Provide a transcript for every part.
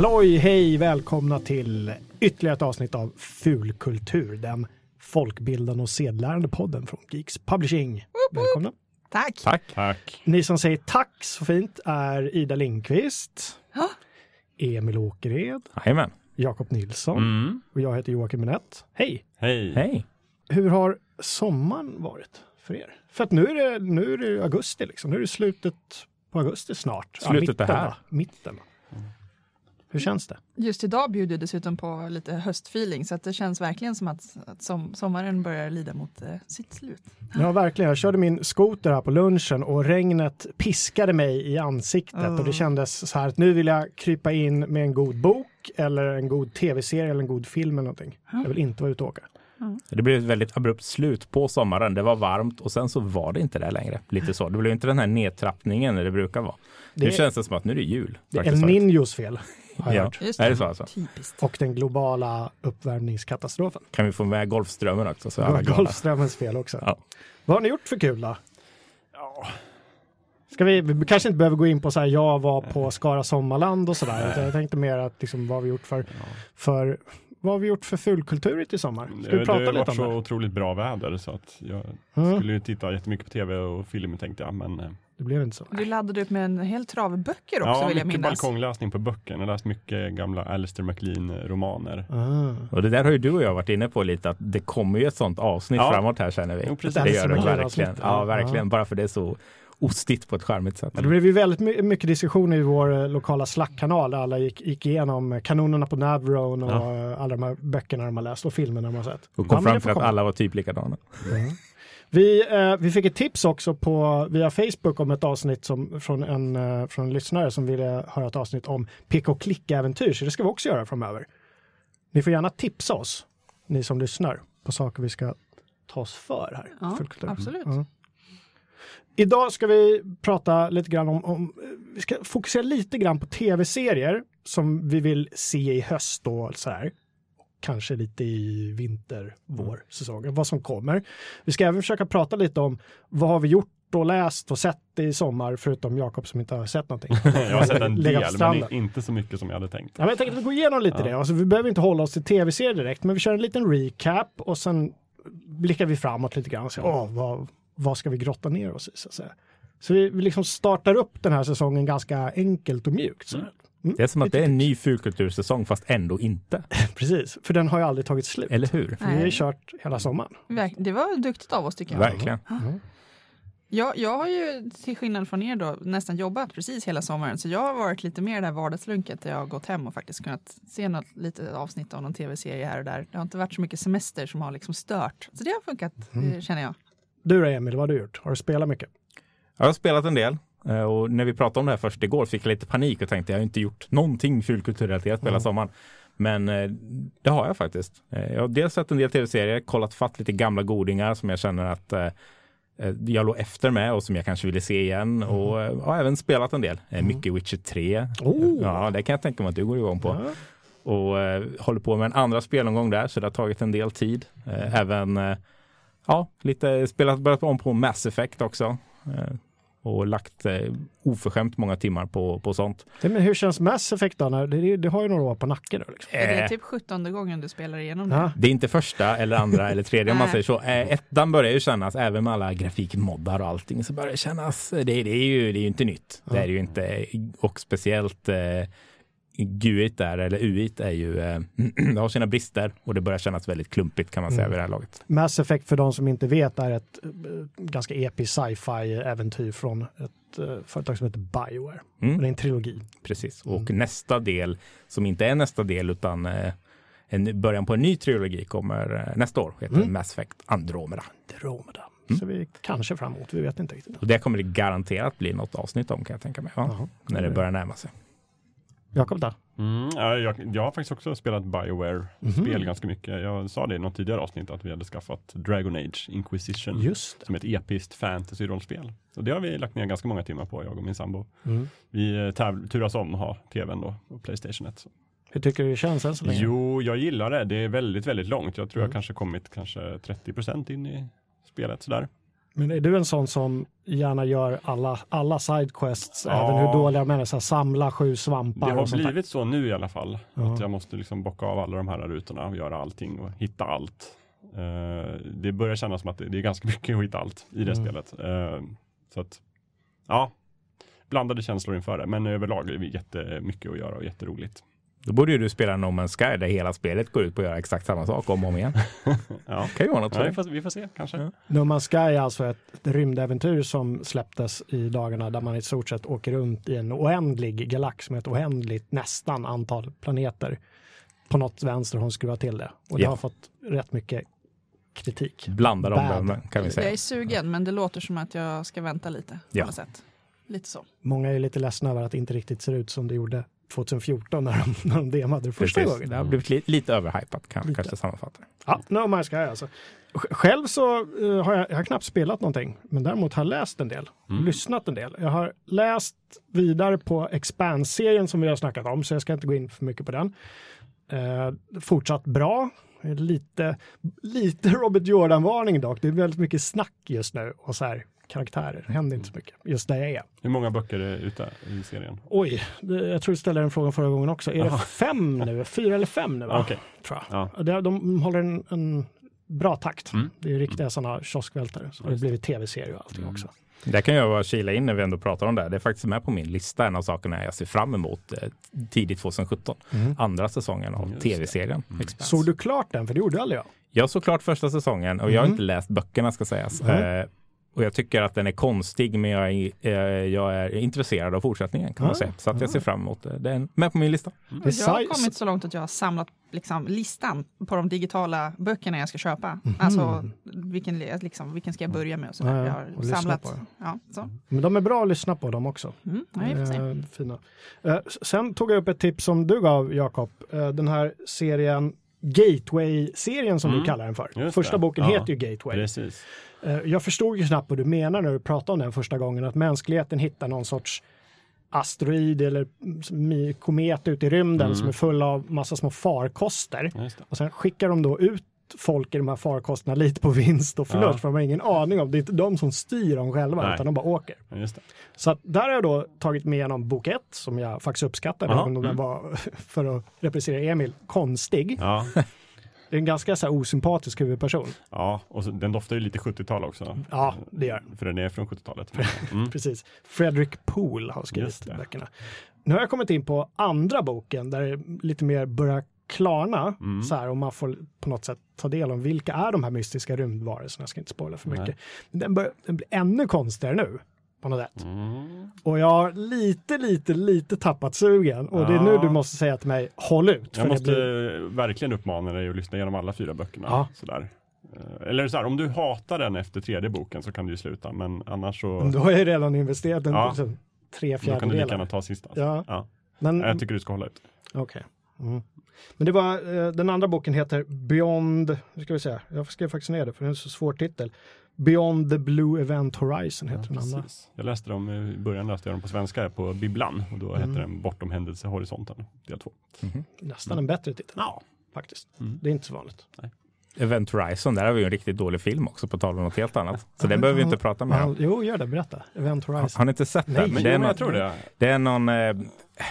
Halloj, hej, välkomna till ytterligare ett avsnitt av Fulkultur, den folkbildande och sedlärande podden från Geeks Publishing. Välkomna! Tack! Tack. Tack. Ni som säger tack så fint är Ida Lindqvist, Ja. Emil Åkered, Jajamän. Jakob Nilsson Mm. och jag heter Joakim Minett. Hej! Hej. Hej. Hur har sommaren varit för er? För att nu är det, nu är det augusti liksom, nu är det slutet på augusti snart. Slutet är mitten, här. va? Mitten. Hur känns det? Just idag bjuder dessutom på lite höstfeeling så att det känns verkligen som att, att som, sommaren börjar lida mot eh, sitt slut. Ja, verkligen. Jag körde min skoter här på lunchen och regnet piskade mig i ansiktet och det Oh. kändes så här att nu vill jag krypa in med en god bok eller en god tv-serie eller en god film eller någonting. Jag vill inte vara ute och åka. Det blev ett väldigt abrupt slut på sommaren. Det var varmt och sen så var det inte det längre. Lite så. Det blev inte den här nedtrappningen det brukar vara. Det nu är- känns det som att nu är det jul. Det är El. Niños fel, har jag Ja. hört. Just Är det så alltså? Typiskt. Och den globala uppvärmningskatastrofen. Kan vi få med Golfströmmen också? Så är Det var. Golfströmmens fel också. Ja. Vad har ni gjort för kul då? Ska vi, vi kanske inte behöver gå in på så här, jag var på Skara Sommarland och sådär. Jag tänkte mer att liksom, vad har vi gjort för, för vad har vi gjort för fulkultur i sommar? Ska vi Det, prata det har lite varit om så det? otroligt bra väder så att jag Mm. skulle ju titta jättemycket på tv och film tänkte jag. Men eh, Det blev inte så. Du laddade upp med en hel trave böcker också ja, vill jag mycket minnas. balkongläsning på böcker. Jag har läst mycket gamla Alistair MacLean-romaner. Ah. Och det där har ju du och jag varit inne på lite att det kommer ju ett sånt avsnitt Ja. framåt här känner vi. Jo, precis. det gör det verkligen. Ja, ja. verkligen. Bara för det är så ostigt på ett charmigt sätt. Ja, det blev ju väldigt my- mycket diskussioner i vår eh, lokala Slack-kanal där alla gick, gick igenom eh, kanonerna på Navrone och Ja. eh, alla de här böckerna de har läst och filmerna de har sett. Och Ja, kom det fram till att alla var typ likadana. Vi, eh, vi fick ett tips också på, via Facebook om ett avsnitt som, från, en, eh, från en lyssnare som ville höra ett avsnitt om pick och klick-äventyr, så det ska vi också göra framöver. Ni får gärna tipsa oss, ni som lyssnar, på saker vi ska ta oss för här. Ja, absolut. Ja. Idag ska vi prata lite grann om, om, vi ska fokusera lite grann på tv-serier som vi vill se i höst och så här. Kanske lite i vinter, vår, säsongen, vad som kommer. Vi ska även försöka prata lite om vad har vi gjort och läst och sett i sommar, förutom Jakob som inte har sett någonting. Jag har sett en del, men inte så mycket som jag hade tänkt. Ja, men jag tänker att vi går igenom lite Ja. det. Alltså, vi behöver inte hålla oss till tv-serier direkt, men vi kör en liten recap och sen blickar vi framåt lite grann och säger, åh, vad, vad ska vi grotta ner oss i? Så, så vi, vi liksom startar upp den här säsongen ganska enkelt och mjukt. Så. Mm. Det är som att det är en ny fulkultursäsong fast ändå inte. Precis, för den har ju aldrig tagit slut. Eller hur? För vi har ju kört hela sommaren. Verk- Det var duktigt av oss tycker jag. Verkligen. jag. Jag har ju till skillnad från er då nästan jobbat precis hela sommaren så jag har varit lite mer det här vardagslunket där jag har gått hem och faktiskt kunnat se något litet avsnitt av någon tv-serie här och där. Det har inte varit så mycket semester som har liksom stört. Så det har funkat eh, känner jag. Du då Emil, vad har du gjort? Har du spelat mycket? Jag har spelat en del och när vi pratade om det här först igår fick jag lite panik och tänkte jag har inte gjort någonting fulkulturrelaterat hela Mm. sommaren. Men eh, det har jag faktiskt. Eh, Jag har dels sett en del tv-serier, kollat fatt lite gamla godingar som jag känner att eh, eh, jag låg efter med och som jag kanske ville se igen och eh, har även spelat en del. Eh, Mycket Witcher 3. Oh. Ja, det kan jag tänka mig att du går igång på. Ja. Och eh, håller på med en andra spelomgång där så det har tagit en del tid. Eh, även eh, ja, lite spelat börjat om på Mass Effect också. Och lagt eh, oförskämt många timmar på, på sånt. Det, men hur känns Mass Effect då? När, det, det har ju några år på nacken nu. Liksom. Är det Eh, typ 17 gången du spelar igenom det? Ja. Det är inte första eller andra eller tredje om man säger så. Eh, ettan börjar ju kännas, även med alla grafikmoddar och allting, så börjar det kännas, det, det, är, ju, det är ju inte nytt. Det är ju inte. Och speciellt eh, GUIT där, eller UIT är ju, eh, det har sina brister och det börjar kännas väldigt klumpigt kan man säga Mm. vid det här laget. Mass Effect för de som inte vet är ett eh, ganska episkt sci-fi äventyr från ett eh, företag som heter Bioware. Mm. Det är en trilogi. Precis, och nästa del som inte är nästa del utan eh, en början på en ny trilogi kommer eh, nästa år, heter Mm. Mass Effect Andromeda. Andromeda. Mm. Så vi kanske fram emot, vi vet inte riktigt. Och det kommer det garanterat bli något avsnitt om kan jag tänka mig, ja, Jaha. när det börjar närma sig. Jakob då? Mm, ja, jag, jag har faktiskt också spelat Bioware-spel Mhm. ganska mycket. Jag sa det i något tidigare avsnitt att vi hade skaffat Dragon Age Inquisition Just som ett episkt fantasy-rollspel. Och det har vi lagt ner ganska många timmar på, jag och min sambo. Mm. Vi eh, turas om att ha tvn då och Playstation 1. Hur tycker du det känns än så länge? Jo, jag gillar det. Det är väldigt, väldigt långt. Jag tror Mm. jag kanske kommit kanske 30% in i spelet sådär. Men är du en sån som gärna gör alla, alla sidequests, Ja. även hur dåliga de är, samla sju svampar Det har blivit så nu i alla fall. Ja. Att jag måste liksom bocka av alla de här rutorna och göra allting och hitta allt. Eh, det börjar kännas som att det, det är ganska mycket att hitta allt i det Mm. spelet. Eh, så att, ja, blandade känslor inför det. Men överlag är det jättemycket att göra och jätteroligt. Då borde ju du spela No Man's Sky där hela spelet går ut på att göra exakt samma sak om och om igen. Ja. kan ju vara något Ja, vi, får, vi får se kanske. Ja. No Man's Sky är alltså ett rymdäventyr som släpptes i dagarna där man i stort sett åker runt i en oändlig galax med ett oändligt nästan antal planeter. På något vänster har hon skruvat till det och det Ja. har fått rätt mycket kritik. Blandade omdömen kan vi Jag säga. är sugen, men det låter som att jag ska vänta lite. På Ja. Lite så. Många är lite ledsna över att det inte riktigt ser ut som det gjorde 2014 när de, när de demade det första Precis. gången. Det har blivit li- lite överhypat kan Lite. kanske sammanfatta. Ja, No Man's Sky alltså. Sj- Själv så eh, har jag, jag har knappt spelat någonting, men däremot har jag läst en del. Mm. Lyssnat en del. Jag har läst vidare på Expand-serien som vi har snackat om, så jag ska inte gå in för mycket på den. Eh, fortsatt bra. Lite, lite Robert Jordan-varning dock. Det är väldigt mycket snack just nu och så här karaktärer. Det händer inte så mycket just där jag är. Hur många böcker är ute i serien? Oj, det, jag tror du ställde den frågan förra gången också. Är det Jaha. fem nu? Fyra eller fem nu? Va? Okej. Tror jag. Ja. Det, de håller en, en bra takt. Mm. Det är riktiga sådana kioskvältare. Så har det det. blivit tv-serie och allting Mm. också. Där kan jag bara kila in när vi ändå pratar om det. Det är faktiskt med på min lista, en av sakerna jag ser fram emot eh, tidigt 2017. Andra säsongen av det. Mm. tv-serien. Mm. Såg du klart den? För det gjorde aldrig jag. Jag såg klart första säsongen och jag har Mhm. inte läst böckerna ska sägas. Eh, och jag tycker att den är konstig men jag är, eh, jag är intresserad av fortsättningen kan man Ah, säga. Så att jag ah. ser fram emot. Det är med på min lista. Det är Jag har kommit så långt att jag har samlat liksom, listan på de digitala böckerna jag ska köpa. Mhm. Alltså vilken, liksom, vilken ska jag börja med och sådär. Ja, ja, Jag har samlat. Ja, så. Men de är bra att lyssna på dem också. Mm, ja. Eh, fina. Eh, sen tog jag upp ett tips som du gav, Jakob. Eh, den här serien Gateway-serien som Mm. du kallar den för. Just Första det. boken Ja. heter ju Gateway. Precis. Eh, Jag förstod ju knappt vad du menar när du pratade om den första gången, att mänskligheten hittar någon sorts asteroid eller komet ute i rymden Mm. som är full av massa små farkoster. Och sen skickar de då ut folk i de här farkosterna lite på vinst och förlust, Ja. för de har ingen aning om, det är inte de som styr dem själva, Nej. utan de bara åker. Så där har jag då tagit med genom bok ett, som jag faktiskt även om den mm. var, för att representera Emil, konstig. Ja, Det är en ganska så här, osympatisk huvudperson. ja. och så, den doftar ju lite 70-tal också. Ja, det gör För den är från 70-talet. Mm. Precis. Frederick Poole har skrivit böckerna. Nu har jag kommit in på andra boken där det lite mer börjar klarna. Mm. Så här, och man får på något sätt ta del om vilka är de här mystiska rymdvarelserna. Jag ska inte spoila för mycket. Den, bör, den blir ännu konstigare nu. På något sätt. Mm. Och jag har lite, lite, lite tappat sugen. Och det är nu Ja. du måste säga till mig, håll ut. Jag måste blir- verkligen uppmana dig att lyssna igenom alla fyra böckerna. Ja. Sådär. Eh, Eller så här, om du hatar den efter tredje boken så kan du ju sluta, men annars så Du har ju redan investerat en, Ja. liksom, tre då kan du lika fjärdedelar. gärna ta sista. Ja. Ja. Men, Jag tycker du ska hålla ut. Okej. Mm. Men det var, eh, den andra boken heter Beyond, nu ska vi se, jag skrev faktiskt ner det för det är en så svår titel. Beyond the Blue Event Horizon heter den andra. Jag läste dem, i början läste jag dem på svenska på bibblan och då Mm. heter den Bortom händelsehorisonten, del två. Nästan en bättre titel Ja. faktiskt. Mm. Det är inte så vanligt. Event Horizon, där har vi ju en riktigt dålig film också på tal om något helt annat. Så det behöver vi inte prata mer om. Jo, gör det, berätta. Event Har, Horizon. har ni inte sett Nej, den? Men det är Jo, någon, jag tror det. Det är någon eh,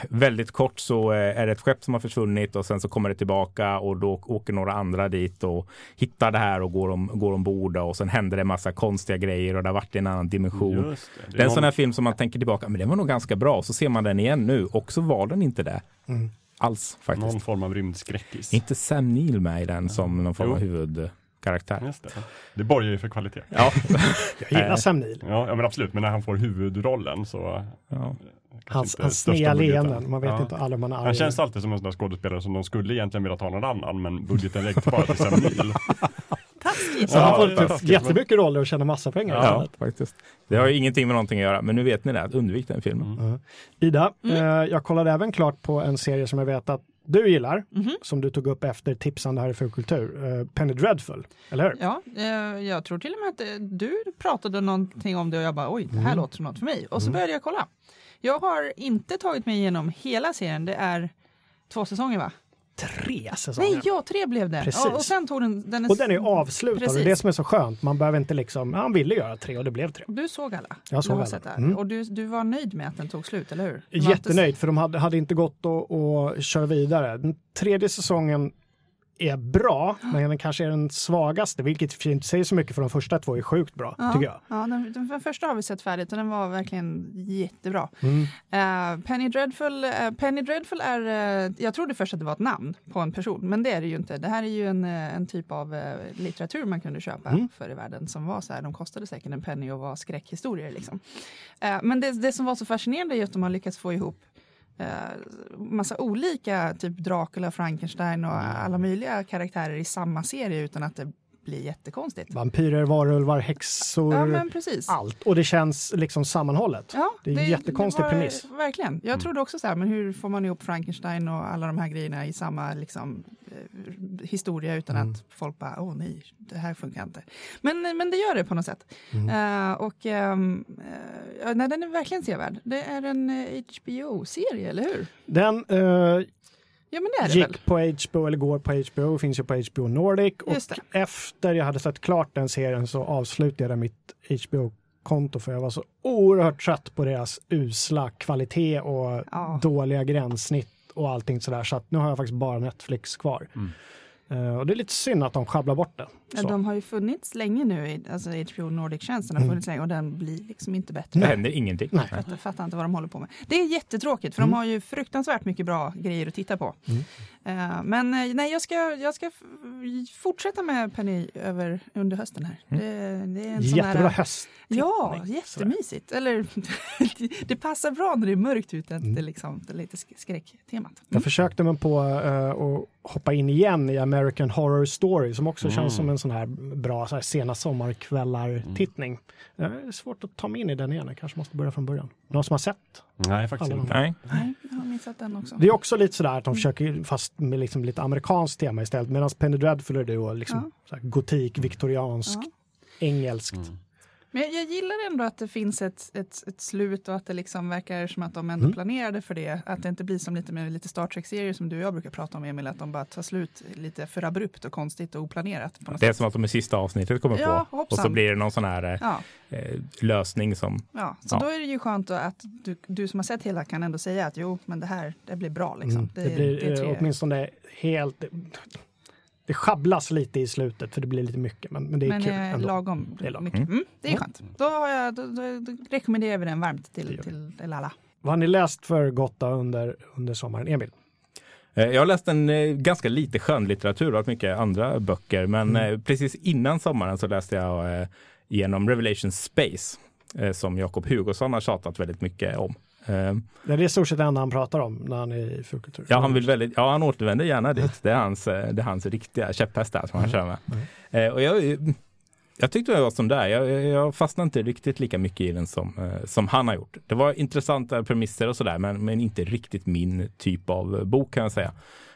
väldigt kort så eh, är det ett skepp som har försvunnit och sen så kommer det tillbaka och då åker några andra dit och hittar det här och går, om, går ombord och sen händer det massa konstiga grejer och det har varit i en annan dimension. Just det. Det är en någon- sån här film som man tänker tillbaka, men den var nog ganska bra. Och så ser man den igen nu och så var den inte det Mm. Alls faktiskt. Någon form av rymdskräckis. Inte Sam Neill med i den som någon form av Jo. huvudkaraktär. Just det. det borgar ju för kvalitet. Ja. Jag gillar Eh. Sam Neill. Ja, ja, men absolut. Men när han får huvudrollen så ja. kanske Hans, hans budgeten. leenden. Man vet Ja. inte alla man är Han arg. känns alltid som en sån där skådespelare som de skulle egentligen vilja ta någon annan, men budgeten räckte bara till Sam Neill. Taskigt! Så Ja, han får taskigt, jättemycket roller och tjänar massa pengar. Ja, faktiskt. Det har ju ingenting med någonting att göra, men nu vet ni det. att Undvik den filmen. Mm. Ida, Mm. eh, jag kollade även klart på en serie som jag vet att du gillar, Mhm. som du tog upp efter tipsande här i Full Kultur. Eh, Penny Dreadful, eller hur? Ja, eh, jag tror till och med att eh, du pratade någonting om det och jag bara oj, det här Mm. låter som något för mig. Och så började jag kolla. Jag har inte tagit mig igenom hela serien, det är två säsonger va? Tre säsonger. Nej, ja, tre blev det. Precis. Och, och sen tog den... den Och den är ju avslutad och det är Precis. som är så skönt. Man behöver inte liksom, han ville göra tre och det blev tre. Du såg alla? Jag såg alla. Mm. Och du, du var nöjd med att den tog slut, eller hur? Inte- Jättenöjd för de hade, hade inte gått att köra vidare. Den tredje säsongen är bra, men den kanske är den svagaste, vilket inte säger så mycket för de första två är sjukt bra, Ja, tycker jag. ja den, den, första har vi sett färdigt och den var verkligen jättebra. Mm. Eh, Penny, Dreadful, eh, Penny Dreadful är, eh, jag trodde först att det var ett namn på en person, men det är det ju inte. Det här är ju en, en typ av litteratur man kunde köpa Mm. förr i världen som var så här, de kostade säkert en penny och var skräckhistorier. Liksom. Men det, det som var så fascinerande är att de har lyckats få ihop Eh, massa olika, typ Dracula, Frankenstein och alla möjliga karaktärer i samma serie utan att det blir jättekonstigt. Vampyrer, varulvar, häxor, Ja, allt. Och det känns liksom sammanhållet. Ja, Det är en jättekonstig var- premiss. Verkligen. Jag trodde också så här, men hur får man ihop Frankenstein och alla de här grejerna i samma liksom, eh, historia utan Mm. att folk bara, åh nej, det här funkar inte. Men, men det gör det på något sätt. Mm. Eh, och eh, ja, nej, den är verkligen sevärd. Det är en HBO-serie, eller hur? Den eh, Ja, men det är det väl? gick på HBO, eller går på HBO, finns ju på HBO Nordic. Och efter jag hade sett klart den serien så avslutade jag mitt HBO-konto för jag var så oerhört trött på deras usla kvalitet och Ja. dåliga gränssnitt och allting sådär. Så att nu har jag faktiskt bara Netflix kvar. Mm. Eh, och det är lite synd att de sjabblar bort det. Ja, Så. De har ju funnits länge nu, i- alltså HBO Nordic-tjänsten har Mm. funnits länge och den blir liksom inte bättre. Det händer ingenting. Nej. Jag fattar- fattar inte vad de håller på med. Det är jättetråkigt för Mm. de har ju fruktansvärt mycket bra grejer att titta på. Mm. Eh, men eh, nej, jag ska, jag ska fortsätta med Penny över, under hösten här. Det, det är en sån Jättebra där, höst. Ja, jättemysigt. Eller det passar bra när det är mörkt ute, att Mm. det, liksom, det är lite sk- skräcktemat. Jag Mm. försökte mig på eh, att hoppa in igen i American Horror Story som också Mm. känns som en sån här bra så här, sena sommarkvällar-tittning. Det är svårt att ta mig in i den igen, jag kanske måste börja från början. Någon som har sett? Nej, faktiskt inte. Nej. Nej, jag har missat den också. Det är också lite sådär att de försöker, fast med liksom lite amerikanskt tema istället, medan Penny Dreadful är det då liksom Ja. gotik, viktorianskt, Ja. engelskt. Mm. Men jag, jag gillar ändå att det finns ett, ett, ett slut och att det liksom verkar som att de ändå Mm. planerade för det. Att det inte blir som lite med lite Star Trek-serier som du och jag brukar prata om Emil, att de bara tar slut lite för abrupt och konstigt och oplanerat. På något Det är sätt. som att de i sista avsnittet kommer Ja, på. hoppsan. Och så blir det någon sån här eh, Ja, eh, lösning som ja. Så Ja. då är det ju skönt att du, du som har sett hela kan ändå säga att jo, men det här det blir bra. Liksom. Mm. Det, blir är eh, tre- åtminstone helt... Det schabblas lite i slutet för det blir lite mycket, men, men det är men kul eh, ändå. lagom Det är lagom. mycket. Mm. Mm, det är Mm. skönt. Då, har jag, då, då, då rekommenderar vi den varmt till, till, till alla. Vad har ni läst för gott då under, under sommaren? Emil? Eh, Jag har läst en eh, ganska lite skönlitteratur och mycket andra böcker, men Mm. eh, precis innan sommaren så läste jag eh, genom Revelation Space som Jakob Hugosson har tjatat väldigt mycket om. Eh, Det är i stort sett det enda han pratar om när han är i Fulkultur. Ja, han vill väldigt, ja, han återvänder gärna dit. Det är hans, eh, det är hans riktiga käpphäst där som han Mm. kör med. Eh, och jag, jag tyckte det var som där. Jag, jag- fastnade inte riktigt lika mycket i den som, som han har gjort. Det var intressanta premisser och sådär, men, men inte riktigt min typ av bok kan jag säga.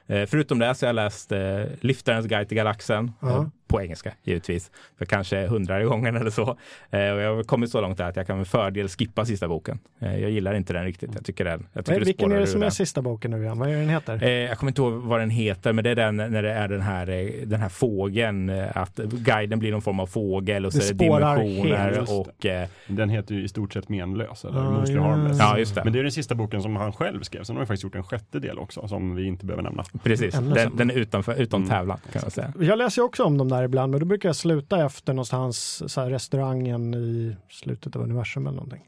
Eh, förutom det så har jag läst eh, Liftarens guide till galaxen. Ja. Eh, på engelska givetvis. För kanske hundrade gången eller så. Eh, och jag har kommit så långt där att jag kan med fördel skippa sista boken. Eh, jag gillar inte den riktigt. Jag tycker den. Jag tycker det vilken är det som är den. sista boken nu igen? Vad är den heter? Eh, jag kommer inte ihåg vad den heter, men det är den när det är den här, den här fågeln, att guiden blir någon form av fågel och så Det är det dimensioner helt, och eh, Den heter ju i stort sett menlös, eller Ja, mostly ja. harmless. ja, just det. Men det är den sista boken som han själv skrev. Sen har vi faktiskt gjort en sjätte del också, som vi inte behöver nämna. Precis, den, den är utanför, utom Mm. tävlan kan man säga. Jag läser också om dem där ibland, men då brukar jag sluta efter någonstans så här, restaurangen i slutet av universum eller någonting.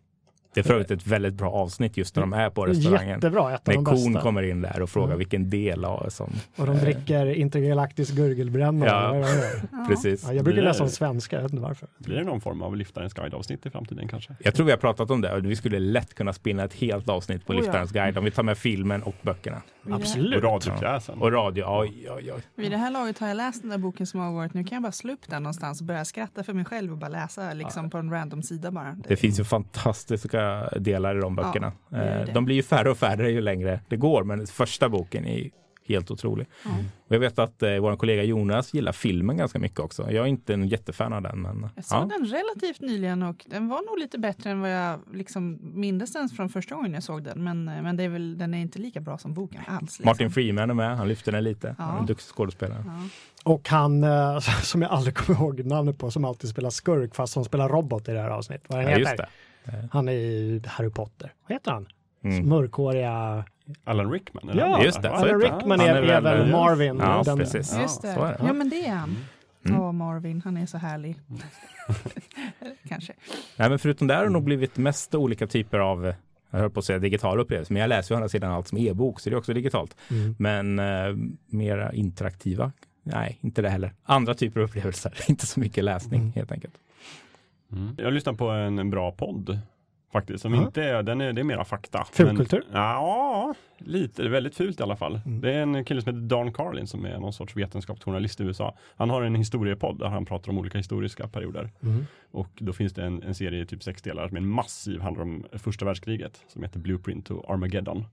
Det är för övrigt ett väldigt bra avsnitt just när de är på restaurangen. Jättebra, ett av När de kon bästa. kommer in där och frågar Mm. vilken del av som... Och de dricker intergalaktisk gurgelbränna. Ja. det. Precis. Ja, jag brukar Det läsa om svenska, jag vet inte varför. Blir det någon form av Liftarens guide-avsnitt i framtiden kanske? Jag tror vi har pratat om det och vi skulle lätt kunna spinna ett helt avsnitt på Oh ja. Liftarens guide om vi tar med filmen och böckerna. Det Absolut. Och radiopjäsen. Och radio, oj, oj, oj. Vid det här laget har jag läst den där boken som har varit. Nu kan jag bara slå upp den någonstans och börja skratta för mig själv och bara läsa liksom på en random sida bara. Det finns ju fantastiska delar i de böckerna. det är Eh, det. De blir ju färre och färre ju längre det går, men första boken är helt otrolig. Ja. Och jag vet att eh, vår kollega Jonas gillar filmen ganska mycket också. Jag är inte en jättefan av den. Men, Jag såg ja. den relativt nyligen och den var nog lite bättre än vad jag liksom mindes den från första gången jag såg den. Men, eh, men det är väl, den är inte lika bra som boken alls. Liksom. Martin Freeman är med, han lyfter den lite. Ja. Han är en duktig skådespelare. Ja. Och han, eh, som jag aldrig kommer ihåg namnet på, som alltid spelar skurk fast som spelar robot i det här avsnittet. Vad han Ja, heter. Det. Han är i Harry Potter. Vad heter han? Mm. Mörkhåriga... Alan Rickman? eller? Ja, just det. Alan. Rickman är, är är väl- väl Marvin. Ja, den, precis. Ja, Just det. det. Ja, men det är han. Mm. Åh, Marvin, han är så härlig. Kanske. Nej, men förutom det har det nog blivit mest olika typer av eh, jag höll på att säga digitala upplevelser, men jag läser ju å andra sidan allt som e-bok, så det är också digitalt. Mm. Men eh, mera interaktiva? Nej, inte det heller. Andra typer av upplevelser, inte så mycket läsning Mm. helt enkelt. Mm. Jag lyssnar på en, en bra podd faktiskt, som Ja. inte är, den är, det är mera fakta. Fulkultur? Men- Ja, lite, det är väldigt fult i alla fall. Mm. Det är en kille som heter Dan Carlin som är någon sorts vetenskapsjournalist i USA. Han har en historiepodd där han pratar om olika historiska perioder. Mm. Och då finns det en, en serie i typ sex delar som är massiv, handlar om första världskriget som heter Blueprint to Armageddon.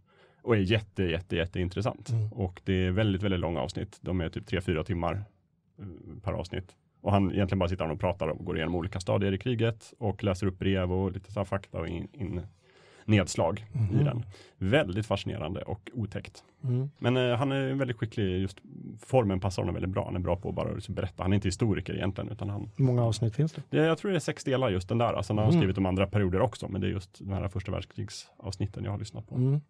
Och är jätte, jätte, jätte intressant. Mm. Och det är väldigt, väldigt långa avsnitt. De är typ 3-4 timmar eh, per avsnitt. Och han egentligen bara sitter och pratar och går igenom olika stadier i kriget och läser upp brev och lite så fakta och in, in nedslag Mhm. i den. Väldigt fascinerande och otäckt. Mm. Men eh, han är väldigt skicklig, just formen passar honom väldigt bra. Han är bra på att bara liksom berätta. Han är inte historiker egentligen, utan han, Hur många avsnitt finns det? jag tror det är sex delar just den där. Sen har han Mm. skrivit om andra perioder också, men det är just de här första världskrigsavsnitten jag har lyssnat på.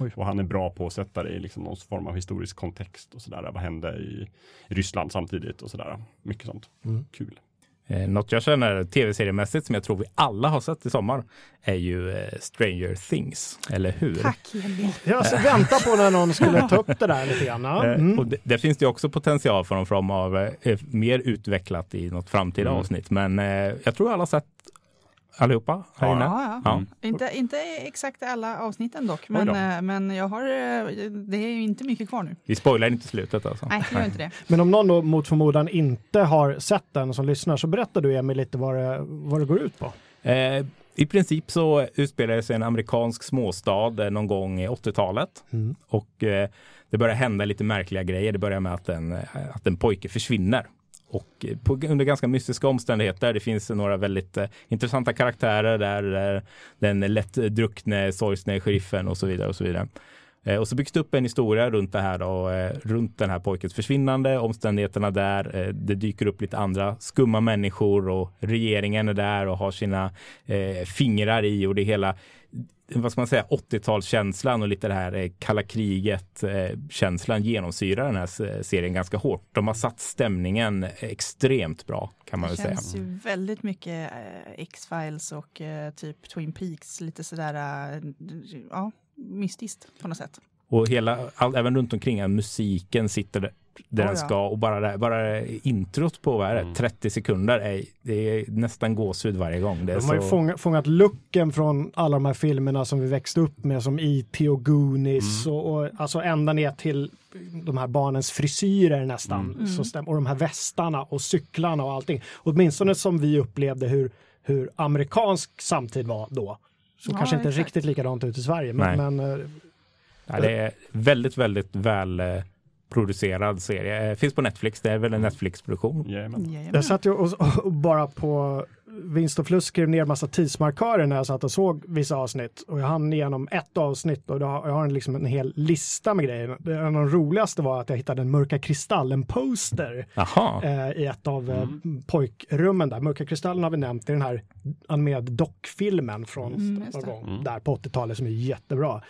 Mm. Och han är bra på att sätta det i liksom någon form av historisk kontext och sådär. Vad hände i Ryssland samtidigt och sådär. Mycket sånt. Mm. Kul. Eh, något jag känner tv-seriemässigt som jag tror vi alla har sett i sommar är ju eh, Stranger Things, eller hur? Tack Jenny. Jag väntar på när någon skulle ta upp det där lite grann. Eh, Mm. Och det, där finns det också potential för någon form av eh, mer utvecklat i något framtida Mm. avsnitt. Men jag tror alla har sett allihopa här Ja, inne. Ja, ja. Mm. Inte, inte exakt alla avsnitten dock, men, eh, men jag har, eh, det är ju inte mycket kvar nu. Vi spoilar inte slutet alltså. Nej, det gör inte det. Men om någon då mot förmodan inte har sett den som lyssnar så berättar du Emil lite vad det, vad det går ut på. Eh, I princip så utspelar det sig en amerikansk småstad eh, någon gång i 80-talet. Mm. Och eh, det börjar hända lite märkliga grejer. Det börjar med att en, att en pojke försvinner. Och eh, på, under ganska mystiska omständigheter. Det finns några väldigt eh, intressanta karaktärer där. där den lätt druckne, sorgsne sheriffen och så vidare. Och så vidare. Eh, och så byggs det upp en historia runt det här då, eh, runt den här pojkens försvinnande, omständigheterna där. Eh, det dyker upp lite andra skumma människor och regeringen är där och har sina eh, fingrar i och det hela vad ska man säga, 80-talskänslan och lite det här eh, kalla kriget-känslan genomsyrar den här se- serien ganska hårt. De har satt stämningen extremt bra kan man Det väl säga. känns ju väldigt mycket eh, X-Files och eh, typ Twin Peaks, lite sådär, ja, mystiskt på något sätt. Och hela, all, även runt omkring, att musiken sitter där, där Oh, den ja. ska och bara, det, bara introt på vad är det, Mm. 30 sekunder, är, det är nästan gåshud varje gång. Det är De har ju så, fångat, fångat looken från alla de här filmerna som vi växte upp med som E.T. och Goonies och, och alltså ända ner till de här barnens frisyrer nästan. Mm. Så stäm, och de här västarna och cyklarna och allting. Åtminstone som vi upplevde hur, hur amerikansk samtid var då. Så Ja, kanske inte exakt. riktigt likadant ut i Sverige. Men, Nej. men eh, ja, det är väldigt, väldigt väl eh, producerad serie. Eh, Finns på Netflix, det är väl en Netflix-produktion. Jag satt ju och, och bara på vinst och förlust skrev ner massa tidsmarkörer när jag satt och såg vissa avsnitt. Och jag hann igenom ett avsnitt och jag har en, liksom en hel lista med grejer. Det- En av de roligaste var att jag hittade en Mörka Kristallen-poster eh, i ett av eh, Mm. pojkrummen där. Mörka Kristallen har vi nämnt i den här animerade dockfilmen från Mm, någon gång Mm. där på 80-talet som är jättebra.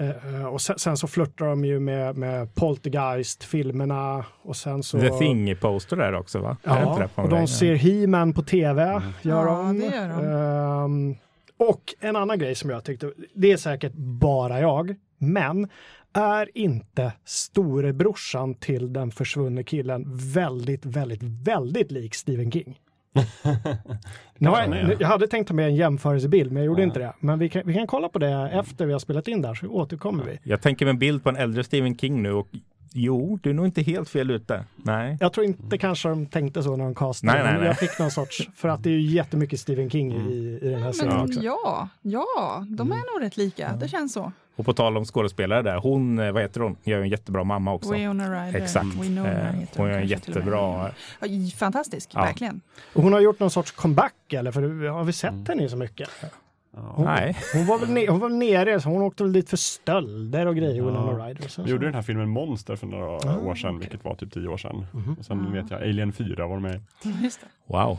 Eh, och sen, sen så flörtar de ju med, med Poltergeist-filmerna och sen så... The Thing-poster där också va? Ja, det på och de ser He-Man på tv. Gör Ja, de. det gör de. Ehm, och en annan grej som jag tyckte, det är säkert bara jag, men är inte storebrorsan till den försvunne killen väldigt, väldigt, väldigt lik Stephen King? Jag, jag hade tänkt ta med en jämförelsebild, men jag gjorde Ja. inte det. Men vi kan, vi kan kolla på det efter vi har spelat in där, så återkommer vi. Jag tänker med en bild på en äldre Stephen King nu och jo, du är nog inte helt fel ute. Nej. Jag tror inte kanske de tänkte så när de castade, Nej, nej, nej. jag fick någon sorts, för att det är ju jättemycket Stephen King i, i den här serien också. ja, ja, de är Mm. nog rätt lika. Det känns så. Och på tal om skådespelare där, hon, eh, vad heter hon, gör en jättebra mamma också. Winona Ryder. Exakt. Winona Eh, heter hon gör en med. jättebra, Fantastisk, Ja. verkligen. Hon har gjort någon sorts comeback eller? För har vi sett Mm. henne så mycket? Ja. nej, Hon var väl, ne- hon var nere, så hon åkte väl dit för stölder och grejer, Ja. Winona Ryder. Så, Vi gjorde den här filmen Monster för några Ah, år sedan, vilket var typ tio år sedan. Mhm. Och sen vet jag, Alien 4 var med. Just det. wow.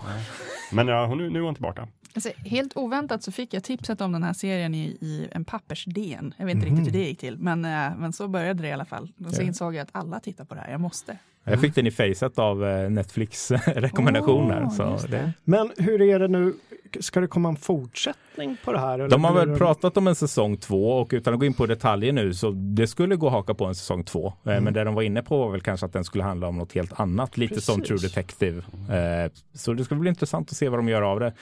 Men ja, hon, nu är hon tillbaka. Alltså, helt oväntat så fick jag tipset om den här serien i, i en pappers-DN. Jag vet inte Mhm. riktigt hur det gick till, men, eh, men så började det i alla fall. Och så insåg jag att alla tittar på det här, jag måste. Jag fick den i facet av eh, Netflix rekommendationer. Åh, så just det, det. Men hur är det nu? Ska det komma en fortsättning på det här? eller de har väl pratat om en säsong två och utan att gå in på detaljer nu så det skulle gå att haka på en säsong två. Eh, Mm. Men det de var inne på var väl kanske att den skulle handla om något helt annat, lite som True Precis. Detective. Eh, Så det ska bli intressant att se vad de gör av det.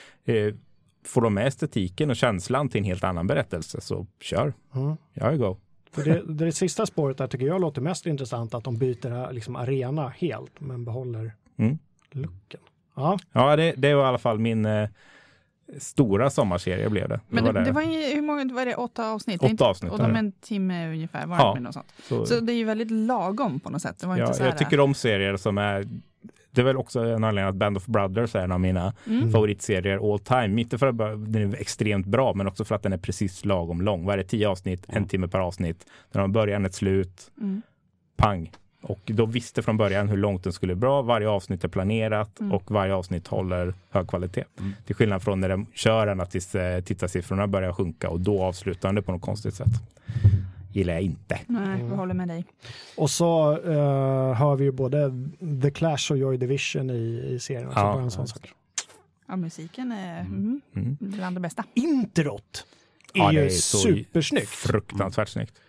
Får de med estetiken och känslan till en helt annan berättelse så kör, Mm. jag är go. För det, det sista spåret där tycker jag låter mest intressant, att de byter liksom, arena helt, men behåller Mm. looken. Ja, Ja, det, det var i alla fall min eh, stora sommarserie blev det. Men det, det, det var ju, hur många, var det åtta avsnitt? Det Åtta avsnitt Och de det. en timme ungefär var Ja. med något sånt. så, Så det är ju väldigt lagom på något sätt. Det var ja, inte så här, jag tycker om serier som är det är väl också en anledning att Band of Brothers är en av mina Mm. favoritserier all time. Inte för att den är extremt bra, men också för att den är precis lagom lång. Vad är det? Tio avsnitt, en Mm. timme per avsnitt. Den har en början, ett slut, Mm. pang. Och då visste från början hur långt den skulle bra. Varje avsnitt är planerat Mm. och varje avsnitt håller hög kvalitet. Mm. Till skillnad från när de kör den att tills eh, tittarsiffrorna börjar sjunka och då avslutar det på något konstigt sätt. Gillar jag inte. Nej, jag håller med dig. och så eh, har vi ju både The Clash och Joy Division i, i serien. också, Ja, en sån sak. Ja, musiken är mm. Mm. bland det bästa. Introt är Ja, ju är supersnyggt. Fruktansvärt snyggt.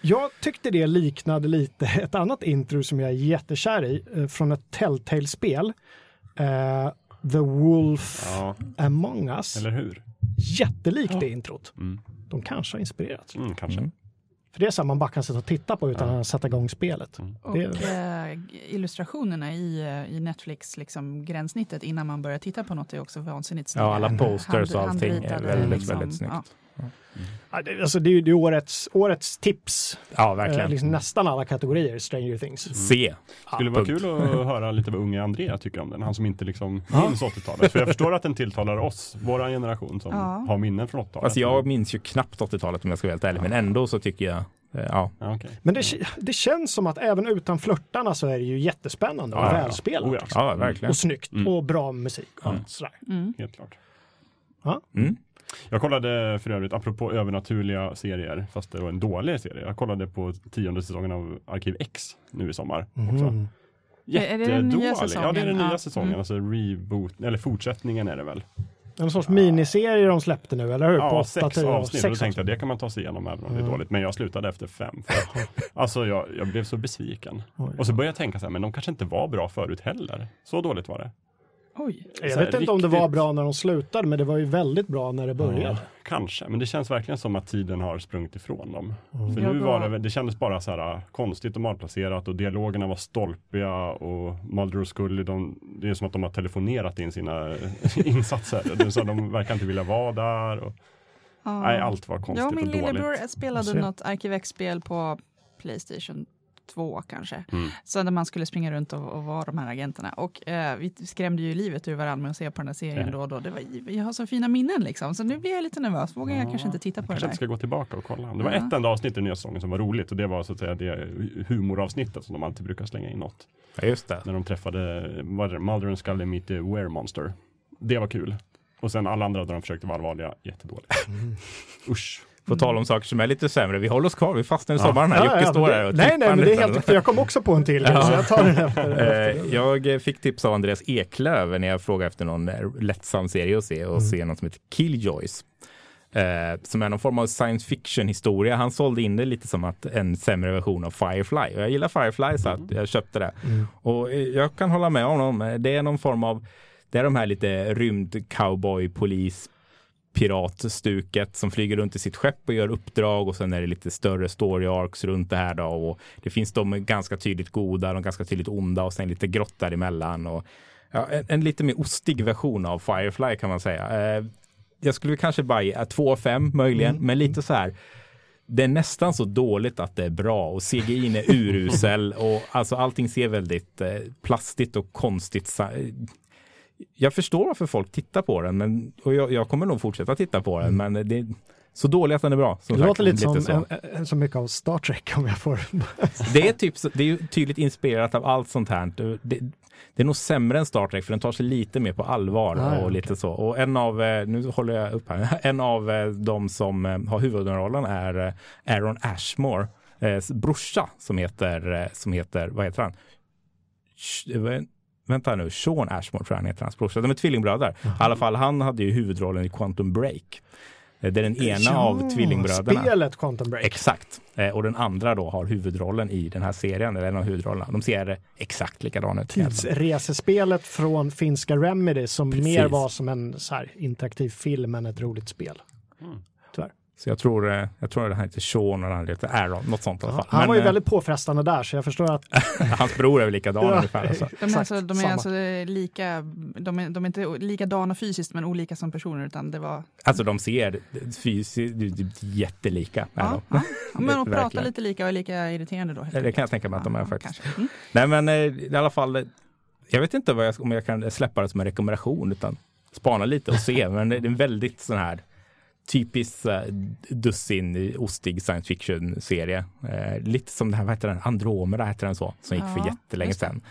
Jag tyckte det liknade lite ett annat intro som jag är jättekär i eh, från ett Telltale-spel. Eh, The Wolf Ja, Among Us. eller hur? Jättelikt det introt. Mm. De kanske har inspirerats. Mm, kanske. Mm. För det är så här man bara kan sitta och titta på utan Ja. att sätta igång spelet. Mm. Och Det- eh, illustrationerna i, eh, i Netflix liksom, gränssnittet innan man börjar titta på något är också vansinnigt snygga. Ja, alla posters och allting är väldigt, liksom. väldigt snyggt. Ja. Ja, det, alltså det är ju det är årets, årets tips. Ja, Eh, verkligen. liksom nästan alla kategorier, Stranger Things. Se. Skulle vara punkt. kul att höra lite vad unge Andrea tycker om den. Han som inte liksom Ja. minns 80-talet. För jag förstår att den tilltalar oss, våra generation som Ja. har minnen från 80-talet. Alltså jag minns ju knappt 80-talet om jag ska vara helt ärlig, men ändå så tycker jag, eh, ja. Ja, okej. Men det, det känns som att även utan flörtarna så är det ju jättespännande och Ja, ja, ja. välspelat. Oh, ja. liksom. Ja, verkligen. Och snyggt Mm. och bra musik. Och Mm. sådär. Mm. Helt klart. Mm. Jag kollade för övrigt, apropå övernaturliga serier, fast det var en dålig serie. Jag kollade på tionde säsongen av Arkiv X nu i sommar. Också. Mm. Är det den nya Jättedålig. Ja, det är den säsongen? nya Ja. säsongen. Mm. Alltså reboot, eller fortsättningen är det väl. En sorts miniserie de släppte nu, eller hur? På Ja, åtta, sex avsnitt. sex och då tänkte jag det kan man ta sig igenom även om det är Mm. dåligt. Men jag slutade efter fem. För att, alltså jag, jag blev så besviken. Oj. Och så började jag tänka så här, men de kanske inte var bra förut heller. Så dåligt var det. Oj. Jag vet inte om det var bra när de slutade, men det var ju väldigt bra när det började. Ja, kanske, men det känns verkligen som att tiden har sprungit ifrån dem. Mm. För nu var det, det kändes bara så här äh, konstigt och malplacerat och dialogerna var stolpiga och Mulder och Scully, de, det är som att de har telefonerat in sina insatser. Så att de verkar inte vilja vara där. Och, Ja. nej, allt var konstigt och min dåligt. lillebror spelade något Arkiv X-spel på Playstation 2 kanske. Mm. Så där man skulle springa runt och, och vara de här agenterna. Och eh, vi skrämde ju livet ur varandra med att se på den här serien Ja. då och då. Det var, jag har så fina minnen liksom. Så nu blir jag lite nervös. Vågar jag Ja, kanske inte titta på Kanske det inte där. ska gå tillbaka och kolla. Det var Ja. ett enda avsnitt i den nya säsongen som var roligt och det var så att säga det humoravsnittet som de alltid brukar slänga in något. Ja, just det. När de träffade vad det, Mulder and Scully meet the Were Monster. Det var kul. Och sen alla andra där de försökte vara allvarliga, jättedåligt. Mm. Usch. På tal om saker som är lite sämre, vi håller oss kvar, vi fastnar i sommaren här. Jocke men står det- här och Nej, nej, men det är helt för jag kom också på en till, Ja. så jag tar den efter. Eh, Jag fick tips av Andreas Eklöf när jag frågade efter någon eh, lättsam serie att se och se något som heter Killjoys. Eh, som är någon form av science fiction historia. Han sålde in det lite som att en sämre version av Firefly. Och jag gillar Firefly så att jag köpte det. Mm. Och eh, jag kan hålla med honom. Det är någon form av, det är de här lite rymd cowboy polis piratstuket som flyger runt i sitt skepp och gör uppdrag och sen är det lite större story arcs runt det här då och det finns de ganska tydligt goda, de ganska tydligt onda och sen lite grått däremellan och ja, en, en lite mer ostig version av Firefly kan man säga. Eh, jag skulle kanske bara ge eh, två av fem möjligen, Mm. men lite så här det är nästan så dåligt att det är bra och CGI är urusel och alltså allting ser väldigt eh, plastigt och konstigt. Jag förstår varför folk tittar på den men, och jag, jag kommer nog fortsätta titta på den men det är så dålig att den är bra. Det låter lite som, så. en, en, så mycket av Star Trek om jag får... Det är, typ, det är ju tydligt inspirerat av allt sånt här. Det, det är nog sämre än Star Trek för den tar sig lite mer på allvar Ah, och okej. lite så. Och en av, eh, nu håller jag upp här, en av eh, de som eh, har huvudrollen är eh, Aaron Ashmore, eh, brorsa som heter, eh, som heter, vad heter han? Vänta nu, Sean Ashmore tror jag han heter, hans brorsa. De är tvillingbröder. I alla fall, han hade ju huvudrollen i Quantum Break. Eh, Det är den ena Ja, av tvillingbröderna. Spelet Quantum Break. Exakt. Eh, och den andra då har huvudrollen i den här serien, eller en av huvudrollerna. De ser exakt likadana ut. Tidsresespelet från finska Remedy som Precis. mer var som en så här, interaktiv film än ett roligt spel. Så jag tror, eh, jag tror det här heter Sean och andra heter Aaron, något sånt i alla fall. Han Men, var ju eh, väldigt påfrestande där så jag förstår att hans bror är väl likadan Ja. ungefär. Alltså. De är, Exakt alltså, de är samma. alltså lika, de är, de är inte likadana fysiskt men olika som personer utan det var alltså de ser fysiskt jättelika. Är Ja, de. ja. Men att prata Verkligen. lite lika och är lika irriterande då. helt Det kan jag tänka mig att de är Ja, faktiskt. Mm. Nej men eh, i alla fall, eh, jag vet inte vad jag, om jag kan släppa det som en rekommendation utan spana lite och se. men det är en väldigt sån här typisk eh, dussin ostig science fiction serie. Eh, lite som det här, vad heter den? Andromeda heter den så, som gick för Ja, jättelänge just det. sedan.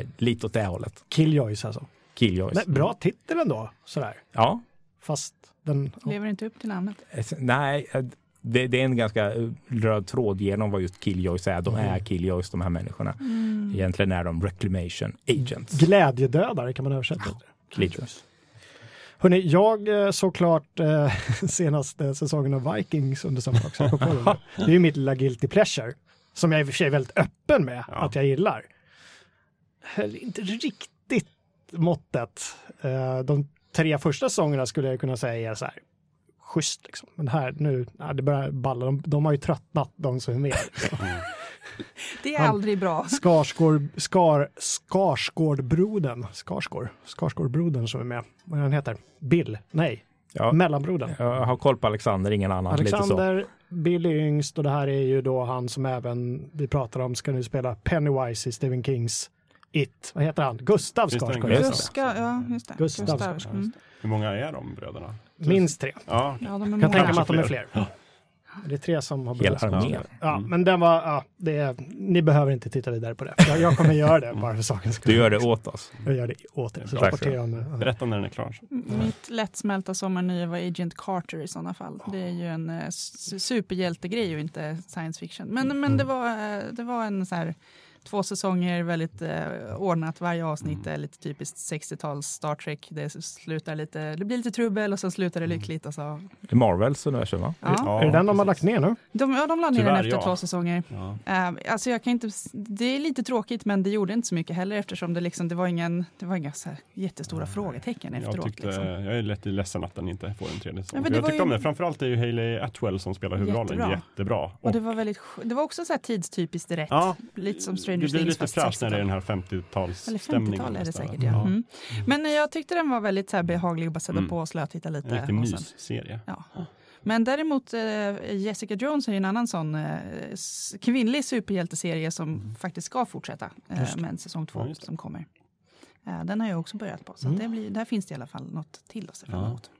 Eh, lite åt det hållet. Killjoys alltså. Killjoys. Men bra titel ändå, sådär. Ja, Fast den... Lever inte upp till namnet. eh, nej, eh, det, det är en ganska röd tråd genom vad just Killjoys är. De är Killjoys, de här människorna. Mm. Egentligen är de Reclamation Agents. Glädjedödare kan man översätta det. Lite. Hörrni, jag eh, såklart eh, senaste säsongen av Vikings under sommaren också. Det. Det är ju mitt lilla guilty pleasure. Som jag i och för sig är väldigt öppen med Ja. att jag gillar. Höll inte riktigt måttet. Eh, de tre första säsongerna skulle jag kunna säga är så här schysst liksom. Men här nu, ja, det börjar balla. De, de har ju tröttnat de som är med. Det är Han- aldrig bra. Skarsgård, skar, Skarsgårdbrodern, Skarsgård, Skarsgårdbrodern som är med. Vad är han heter? Bill? Nej, Ja, mellanbrodern. jag har koll på Alexander, ingen annan. Lite så. Alexander, Bill är yngst och det här är ju då han som även vi pratar om ska nu spela Pennywise i Stephen Kings It. Vad heter han? Gustav Skarsgård. Guska, ja, just det. Gustav. Gustav. Mm. Hur många är de bröderna? Minst tre. Ja, Ja, de är Jag kan tänka mig att de är fler. fler. Det är tre som har Hela armén. Ja, Mm. men den var, ja, det är, ni behöver inte titta vidare på det. Jag, jag kommer göra det bara för sakens skull. Du gör det åt oss. Jag gör det åt er. Så Tack rapporterar jag om det. Berätta när den är klar. Mitt lättsmälta sommarnya var Agent Carter i sådana fall. Det är ju en eh, superhjältegrej och inte science fiction. Men, men det, var, eh, det var en så här två säsonger, väldigt eh, ordnat. Varje avsnitt är lite typiskt 60-tals Star Trek. Det, slutar lite, det blir lite trubbel och sen slutar det lyckligt. Och så. Det är Marvels universum va? Ja. är det den de har lagt ner nu? De, ja, de la ner den Tyvärr, efter ja. två säsonger. Ja. Eh, alltså jag kan inte, det är lite tråkigt men det gjorde inte så mycket heller eftersom det, liksom, det var ingen, det var inga så här jättestora frågetecken Jag, efteråt. tyckte, liksom. jag är lite ledsen att den inte får en tredje säsong. Ja, men För det jag var tyckte om ju- det. Framförallt är ju Hailey Atwell som spelar huvudrollen Jättebra. jättebra. Och Och det var, väldigt, det var också så här tidstypiskt rätt. Ja, lite som det Stranger blir Things lite fräscht när det är den 60-tal. här 50-talsstämningen. Eller 50-tal är det säkert, ja. Mm. Men jag tyckte den var väldigt så här behaglig att bara sätta Mm. på och slötitta lite. En riktig mysserie. Ja. Men däremot eh, Jessica Jones är ju en annan sån eh, kvinnlig superhjälteserie som faktiskt ska fortsätta eh, Just det. med en säsong två Ja, det. som kommer. Eh, den har jag också börjat på, så Mm. det blir, där finns det i alla fall något till att se fram Ja. emot.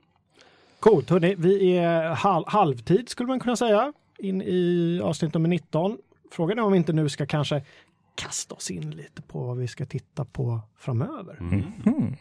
Coolt, hörni. Vi är hal halvtid skulle man kunna säga in i avsnitt nummer 19. Frågan är om vi inte nu ska kanske kasta oss in lite på vad vi ska titta på framöver. Mm. Mm.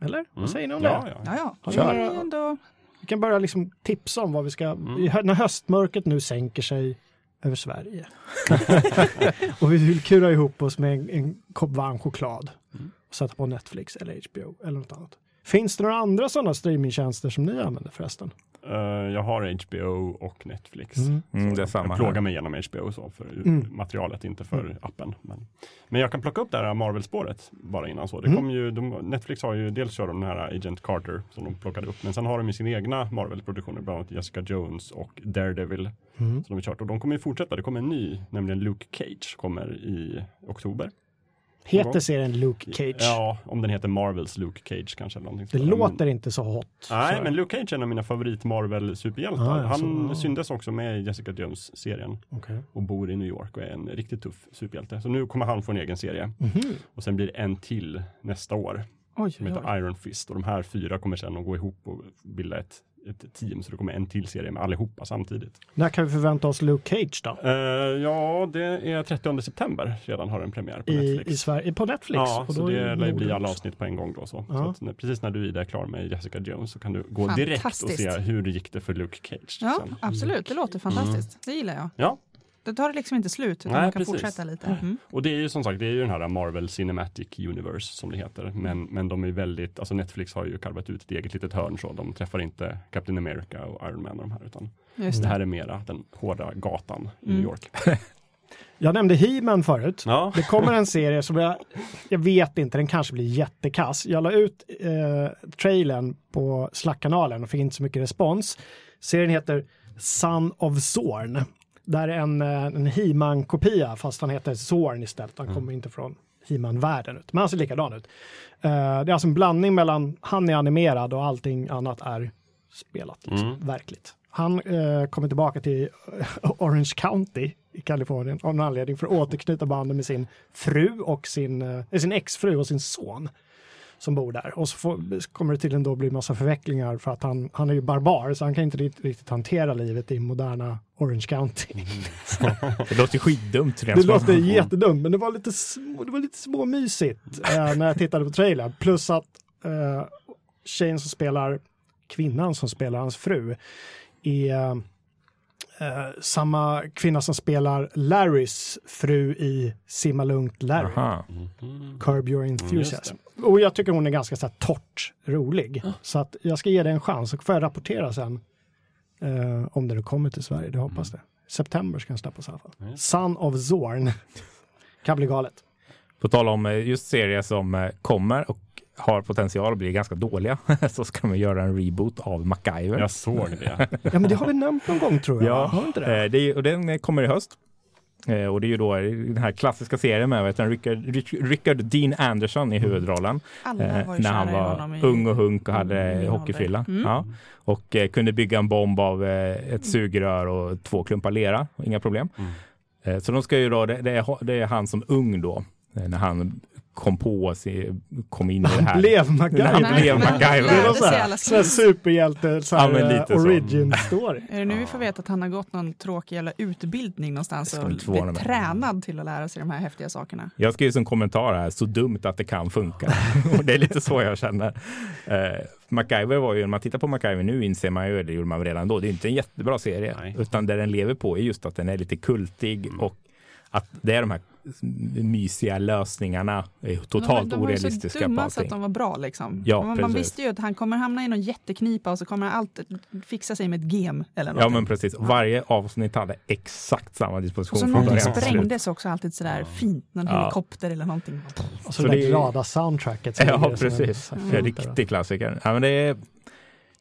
Eller? Vad Mm. säger ni om ja, det? Ja, Ja, ja. Är några- Vi kan börja liksom tipsa om vad vi ska, Mm. när höstmörkret nu sänker sig över Sverige. och vi vill kura ihop oss med en, en kopp varm choklad. Mm. Och sätta på Netflix eller HBO eller något annat. Finns det några andra sådana streamingtjänster som ni använder förresten? Eh, jag har HBO och Netflix. Mm. Mm, det är samma jag plågar här. mig igenom HBO så för Mm. materialet, inte för Mm. appen. Men, men jag kan plocka upp det här Marvel-spåret bara innan så. Det Mm. kom ju, de, Netflix har ju dels kör de den här Agent Carter som de plockade upp, men sen har de ju sina egna Marvel-produktioner, bland annat Jessica Jones och Daredevil Mm. som de har kört. Och de kommer ju fortsätta, det kommer en ny, nämligen Luke Cage, kommer i oktober. Heter serien Luke Cage? Ja, om den heter Marvels Luke Cage kanske. Eller någonting Det sådär. låter Men- inte så hot. Nej, så. men Luke Cage är en av mina favorit Marvel superhjältar. Ah, Han så- ah. syndes också med Jessica Jones-serien Okej. och bor i New York och är en riktigt tuff superhjälte. Så nu kommer han få en egen serie. Mhm. Och sen blir det en till nästa år Oj, som heter oj. Iron Fist. Och de här fyra kommer sen att gå ihop och bilda ett, ett team. Så det kommer en till serie med allihopa samtidigt. När kan vi förvänta oss Luke Cage då? Eh, ja, det är 30 september redan har den premiär på I, Netflix. i Sverige, på Netflix? Ja, Och så då det är lär bli alla avsnitt på en gång då. Så, Ja. så att när, precis när du Ida är klar med Jessica Jones så kan du gå direkt och se hur det gick det för Luke Cage. Ja, sen. absolut. Det låter fantastiskt. Det gillar jag. Ja, Det tar liksom inte slut, utan Nej, man kan precis. fortsätta lite. Mm. och det är ju som sagt, det är ju den här Marvel Cinematic Universe som det heter. Men, men de är väldigt, alltså Netflix har ju karvat ut ett eget litet hörn så. De träffar inte Captain America och Iron Man och de här utan Just det det. här är mera den hårda gatan i Mm. New York. Jag nämnde He-Man förut. Ja, Det kommer en serie som jag, jag vet inte, den kanske blir jättekass. Jag la ut eh, trailern på Slack-kanalen och fick inte så mycket respons. Serien heter Son of Zorn. Där är en, eh, en He-Man-kopia fast han heter Zorn istället. Han kommer inte från He-Man-världen. Men han ser likadan ut. Eh, det är alltså en blandning mellan han är animerad och allting annat är spelat. Liksom, Mm. Verkligt. Han eh, kommer tillbaka till Orange County i Kalifornien av någon anledning för att återknyta banden med sin fru och sin, eh, sin exfru och sin son som bor där. Och så får, kommer det tydligen då bli massa förvecklingar för att han, han är ju barbar så han kan inte riktigt, riktigt hantera livet i moderna Orange County. Det låter skitdumt. Det låter jättedumt men det var lite, det var lite småmysigt eh, när jag tittade på trailern. Plus att eh, tjejen som spelar, kvinnan som spelar hans fru är eh, samma kvinna som spelar Larrys fru i Simma lugnt Larry. Aha. Curb Your just Enthusiasm. Och jag tycker hon är ganska så här, torrt rolig. Så att jag ska ge det en chans och får jag rapportera sen eh, om det nu kommer till Sverige. Det hoppas det. September ska den släppas i alla fall. Mm. Son of Zorn. kan bli galet. På tal om eh, just serier som eh, kommer och har potential att bli ganska dåliga så ska de göra en reboot av MacGyver. jag såg det. Ja men det har vi nämnt någon gång tror jag. Ja, Har inte det? Eh, det är, och den eh, kommer i höst. Eh, och det är ju då den här klassiska serien med vet du, Richard, Rich- Richard Dean Anderson i huvudrollen. Eh, när han var ung och hunk och hade hockeyfrilla. Mm. Ja. Och eh, kunde bygga en bomb av eh, ett sugrör och två klumpar lera. Inga problem. Mm. Eh, så de ska ju då, det, det, är, det är han som ung då, när han kom på sig, kom in i det här. Blev MacGyver. Han blev MacGyver. Det är sig här, skills. superhjälte, så här, Ja, lite så. origin story. Är det nu vi får veta att han har gått någon tråkig jävla utbildning någonstans Det och blivit tränad till att lära sig de här häftiga sakerna? Jag skrev som kommentar här, så dumt att det kan funka. och det är lite så jag känner. Eh, MacGyver var ju, när man tittar på MacGyver nu inser man ju, det gjorde man redan då, det är inte en jättebra serie. Nej. Utan det den lever på är just att den är lite kultig Mm. och att det är de här mysiga lösningarna är totalt de var ju orealistiska så dumma så att de var bra liksom. Ja, man, man visste ju att han kommer hamna i någon jätteknipa och så kommer allt fixa sig med ett gem eller något. Ja men precis, varje avsnitt hade exakt samma och disposition så från någonting sprängdes också alltid sådär fint, någon Ja. helikopter eller någonting. Och så, Så det det glada soundtracket. Ja precis, så en va? riktig klassiker. Ja, men det, är,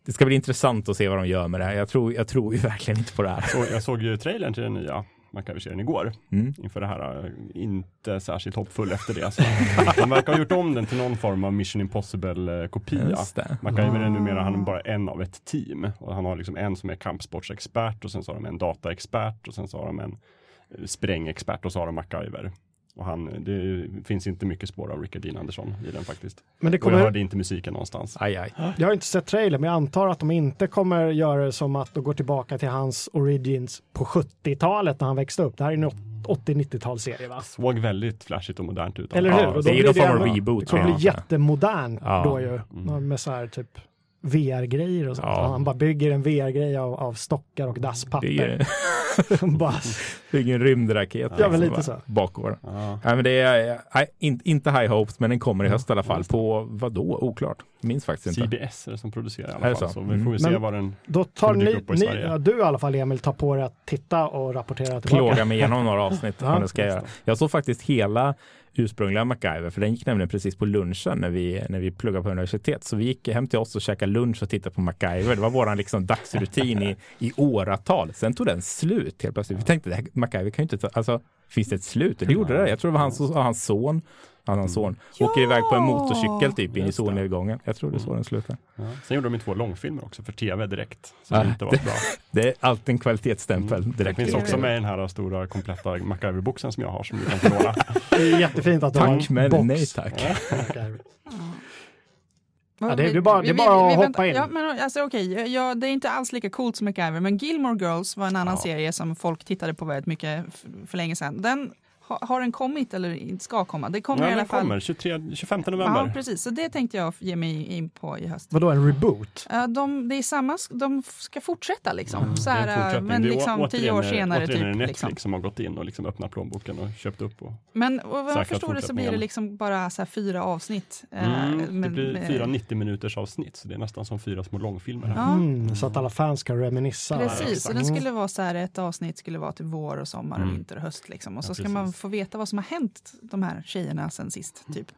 det ska bli intressant att se vad de gör med det här. Jag tror, jag tror ju verkligen inte på det här. Så jag såg ju trailern till den nya MacGyver-serien igår. Mm. Inför det här, eh, inte särskilt hoppfull efter det. Så de verkar ha gjort om den till någon form av Mission Impossible-kopia. MacGyver är numera han är bara en av ett team. Och han har liksom en som är kampsportsexpert och sen så har de en dataexpert och sen så har de en eh, sprängexpert och så har de MacGyver. Och han, det finns inte mycket spår av Rickard Dean Andersson i den faktiskt. Men det Och jag kommer, hörde inte musiken någonstans. Aj, aj. jag har inte sett trailer, men jag antar att de inte kommer göra det som att de går tillbaka till hans origins på 70-talet när han växte upp. Det här är en 80-90-talsserie va? Såg väldigt flashigt och modernt ut. Eller Ja, hur? Och det är ju någon form av reboot, Det kommer ja. bli jättemodernt Ja. då ju. Mm. Med så här typ VR-grejer och sånt. Ja. Han bara bygger en VR-grej av, av stockar och Det är, dasspapper. är en rymdraket. Ja, men liksom, lite så. Bakover. Ja. Nej, men det är nej, in, inte high hopes, men den kommer i höst i alla fall. På vad då? Oklart. Minns faktiskt inte. CBS är det som producerar i alla fall. så? Så, vi får ju Mm. se vad den... då tar ni, upp på i ni Sverige. ja, du i alla fall Emil, tar på dig att titta och rapportera tillbaka. Plåga mig igenom några avsnitt. Ja, det ska jag, jag såg faktiskt hela ursprungliga MacGyver, för den gick nämligen precis på lunchen när vi, när vi pluggade på universitet. Så vi gick hem till oss och käkade lunch och tittade på MacGyver. Det var våran liksom dagsrutin i, i åratal. Sen tog den slut helt plötsligt. Vi tänkte, det här, MacGyver kan ju inte ta, alltså finns det ett slut? Och det gjorde det. Jag tror det var hans, och hans son han Mm. son. Åker iväg på en Ja! motorcykel typ in i det. solnedgången. Jag tror det är så Mm. den slutar. Ja. Sen gjorde de ju två långfilmer också för tv direkt. Som Ja, inte var så bra. Det är alltid en kvalitetsstämpel Mm. Det direkt. finns Det är också det. med i den här stora kompletta MacGyver-boxen som jag har som du kan få låna. Det är jättefint att du har Tack en men box. nej tack. Ja, det är bara- det är bara att hoppa in. Ja, men alltså, okej, ja, det är inte alls lika coolt som MacGyver, men Gilmore Girls var en annan Ja. serie som folk tittade på väldigt mycket f- för länge sedan. Den, har den kommit eller ska komma? Det kommer Ja, i alla den fall. kommer 23, 25 Ja, november. precis. Så det tänkte jag ge mig in på i höst. Vadå, en reboot? Ja, de, det är samma, de ska fortsätta liksom. Mm. så Det här, men Det är liksom å- tio år återigen- senare återigen är det typ. Netflix Liksom. som har gått in och liksom öppnat plånboken och köpt upp. Och, Men och vad jag förstår det så blir det liksom bara så här fyra avsnitt. eh, mm, det med- blir med- fyra 90 minuters avsnitt så det är nästan som fyra små långfilmer. Här. Ja. Mm, så att alla fans kan reminissa. Precis, och den skulle vara så här, ett avsnitt skulle vara till vår och sommar och Mm. vinter och höst. Liksom. Och så Ja, ska man få veta vad som har hänt de här tjejerna sen sist. Typ.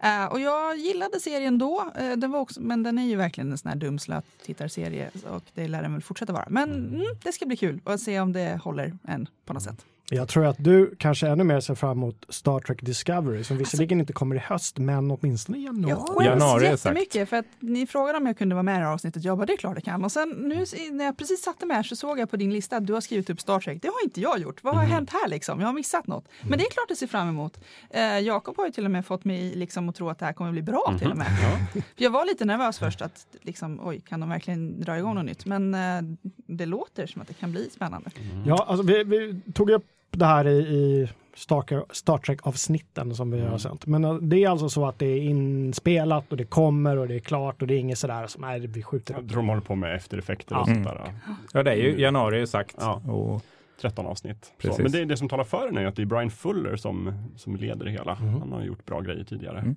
Eh, och jag gillade serien då, eh, den var också, men den är ju verkligen en sån här dumslöt tittarserie och det lär den väl fortsätta vara. Men mm, det ska bli kul att se om det håller än på något sätt. Jag tror att du kanske ännu mer ser fram emot Star Trek Discovery som visserligen inte kommer i höst men åtminstone i januari. Jag skäms Januari är sagt. jättemycket för att ni frågade om jag kunde vara med i det här avsnittet. Jag bara, det är klart jag kan. Och sen nu när jag precis satte mig här så såg jag på din lista att du har skrivit upp Star Trek. Det har inte jag gjort. Vad har hänt här liksom? Jag har missat något. Men det är klart jag ser fram emot. Eh, Jakob har ju till och med fått mig liksom att tro att det här kommer bli bra till och med. För jag var lite nervös först att liksom, oj, kan de verkligen dra igång något nytt? Men eh, det låter som att det kan bli spännande. Ja, alltså vi, vi tog upp det här i, i Star, Star Trek-avsnitten som vi har sänt. Men eh, det är alltså så att det är inspelat och det kommer och det är klart och det är inget sådär som är vi skjuter Jag upp. tror de håller på med eftereffekter och Ja. sånt där. Ja, det är ju januari är ju sagt. Ja. Och 13 avsnitt. Men det, det som talar för den är att det är Brian Fuller som, som leder det hela. Mm. Han har gjort bra grejer tidigare. Mm.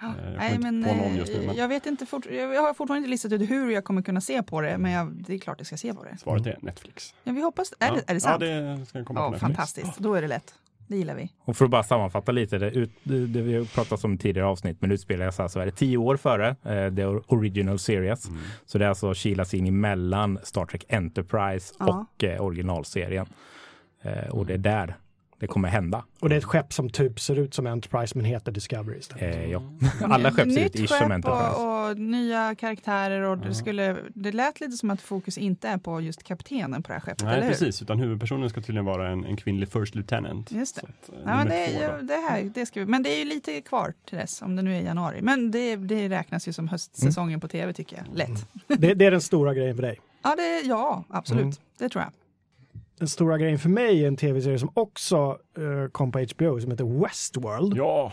Ja, Eh, jag kommer Nej, inte men, på någon eh, just nu, men- Jag, vet inte fort, jag har fortfarande inte listat ut hur jag kommer kunna se på det, men jag, det är klart jag ska se på det. Svaret är Netflix. Ja, vi hoppas, är, ja. det, är det sant? Ja, det ska komma Ja, på Netflix. fantastiskt, då är det lätt. Det gillar vi. Och för att bara sammanfatta lite, det, ut, det, det vi har pratat om i tidigare avsnitt, men utspelar sig alltså är det tio år före eh, the original series. Mm. Så det är alltså kilas in emellan Star Trek Enterprise Ja. och eh, originalserien. Eh, och det är där det kommer hända. Och det är ett skepp som typ ser ut som Enterprise men heter Discovery istället. Eh, ja. Alla skepp ser ut ish som Enterprise. och, och nya karaktärer och det, skulle, det lät lite som att fokus inte är på just kaptenen på det här skeppet, Nej, eller hur? precis. Utan huvudpersonen ska tydligen vara en, en kvinnlig First Lieutenant. Just det. Att, eh, Ja, men det, två är, då. ju- det, här, det ska vi, men det är ju lite kvar till dess, om det nu är januari. Men det, det räknas ju som höstsäsongen på tv tycker jag. Lätt. Det, det är den stora grejen för dig. Ja, det, ja absolut. Mm. Det tror jag. Den stora grejen för mig är en tv-serie som också eh, kom på HBO som heter Westworld. Ja,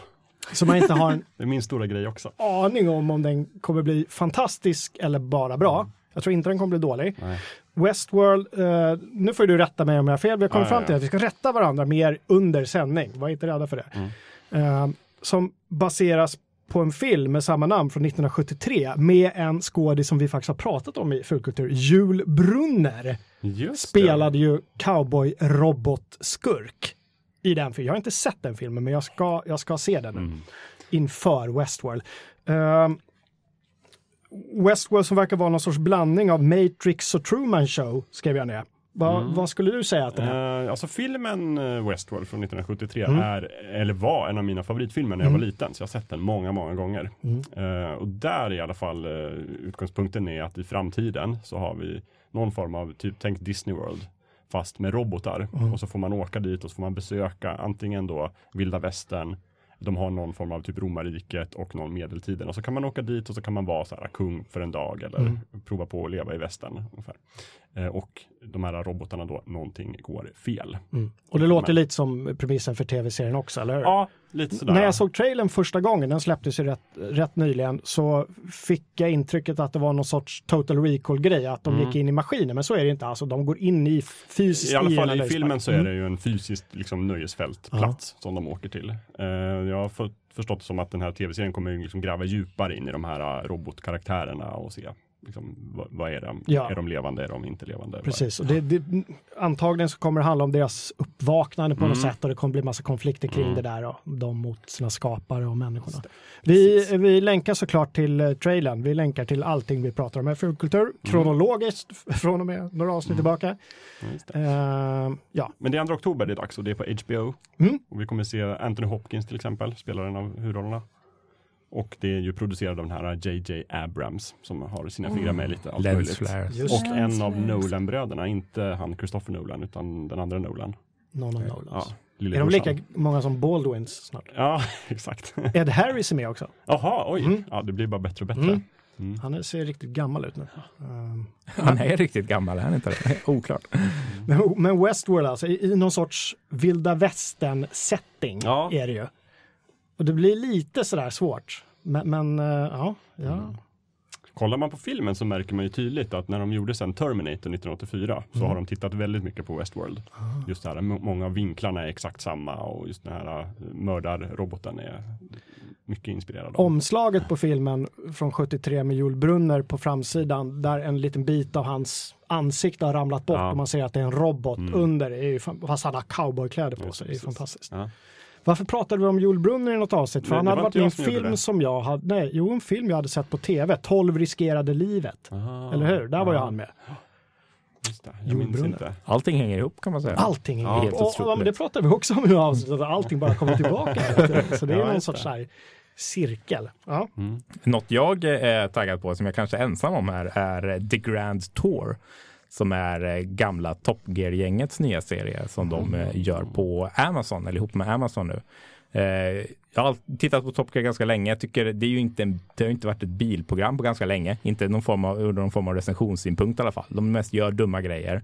Som man inte har en det är min stora grej också. aning om om den kommer bli fantastisk eller bara bra. Jag tror inte den kommer bli dålig. Nej. Westworld, eh, nu får du rätta mig om jag har fel. Vi har kommit Ja, fram ja, till ja. att vi ska rätta varandra mer under sändning. Var inte rädda för det. Mm. Eh, som baseras på en film med samma namn från 1973 med en skådis som vi faktiskt har pratat om i Fulkultur, Jul Brunner, Just spelade ju cowboy-robot-skurk i den filmen. Jag har inte sett den filmen, men jag ska, jag ska se den det. Mm. inför Westworld. Ehm, Westworld som verkar vara någon sorts blandning av Matrix och Truman Show, skrev jag ner. Va, Mm. Vad skulle du säga att den är? Eh, alltså filmen eh, Westworld från 1973 Mm. är, eller var en av mina favoritfilmer när jag var liten. Så jag har sett den många, många gånger. Mm. Eh, och där i alla fall eh, utgångspunkten är att i framtiden så har vi någon form av, typ tänk Disney World. Fast med robotar. Mm. Och så får man åka dit och så får man besöka antingen då vilda västern. De har någon form av typ romarriket och någon medeltiden. Och så kan man åka dit och så kan man vara så här kung för en dag eller Mm. prova på att leva i västern. Ungefär. Eh, och de här robotarna då, någonting går fel. Mm. Och det låter lite som premissen för tv-serien också, eller hur? Ja, lite sådär. När jag såg trailern första gången, den släpptes ju rätt, rätt nyligen, så fick jag intrycket att det var någon sorts total recall-grej, att de Mm. gick in i maskinen, men så är det inte. Alltså, de går in i fysiskt I alla fall i nöjesparken. filmen så är Mm. det ju en fysisk liksom, nöjesfältplats som de åker till. Eh, jag har för, förstått det som att den här tv-serien kommer liksom gräva djupare in i de här eh, robotkaraktärerna och se liksom, vad, vad är de? Ja. Är de levande? Är de inte levande? Precis, och det, det, antagligen så kommer det handla om deras uppvaknande på något Mm. sätt och det kommer bli massa konflikter kring Mm. det där och de mot sina skapare och människorna. Vi, vi länkar såklart till uh, trailern. Vi länkar till allting vi pratar om här filmkultur kronologiskt f- från och med några avsnitt Mm. tillbaka. Eh, ja, Men det är 2 oktober det är dags och det är på HBO. Mm. Och vi kommer se Anthony Hopkins till exempel, spelar en av huvudrollerna. Och det är ju producerad av den här JJ Abrams som har sina fingrar med lite allt Lens möjligt. Och Lens en av. Nolan-bröderna, inte han Christopher Nolan utan den andra Nolan. någon av Ja, Nolans. Är de lika många som Baldwins snart? Ja, exakt. Ed Harris är med också. Jaha, oj. Mm. Ja, det blir bara bättre och bättre. Mm. Mm. Han ser riktigt gammal ut nu. Um, Han är riktigt gammal, är han inte det? Oklart. Men, men Westworld alltså, i, i någon sorts vilda västern setting Ja. är det ju. Och det blir lite sådär svårt. Men, men eh, ja, ja. Mm. Kollar man på filmen så märker man ju tydligt att när de gjorde sen Terminator 1984 så Mm. har de tittat väldigt mycket på Westworld. Just det här, många av vinklarna är exakt samma och just den här äh, mördarroboten är mycket inspirerad av. Omslaget på filmen från 73 med Joel Brunner på framsidan där en liten bit av hans ansikte har ramlat bort Ja. och man ser att det är en robot Mm. under. Fast han har cowboykläder på Just sig. det, Det är precis. fantastiskt. Ja. Varför pratade vi om Joel Brunner i något avsnitt? För Nej, han hade var varit med i en film det. som jag hade, nej, jo en film jag hade sett på tv, 12 riskerade livet. Ah, Eller hur? Där var ju ja, han med. Just det. Jag Joel minns Brunner. inte. Allting hänger ihop kan man säga. Allting Ja, är helt och, och, men Det pratade vi också om i avsnittet, att allting bara kommer tillbaka. Så det är Ja, någon sorts här cirkel. Ja. Mm. Något jag är taggad på som jag kanske är ensam om här är The Grand Tour som är eh, gamla Top Gear-gängets nya serie som de eh, gör på Amazon, eller ihop med Amazon nu. Eh, Jag har tittat på Top Gear ganska länge. Jag tycker det är ju inte, en- det har inte varit ett bilprogram på ganska länge. Inte någon form av, någon form av recensionssynpunkt i alla fall. De mest gör dumma grejer.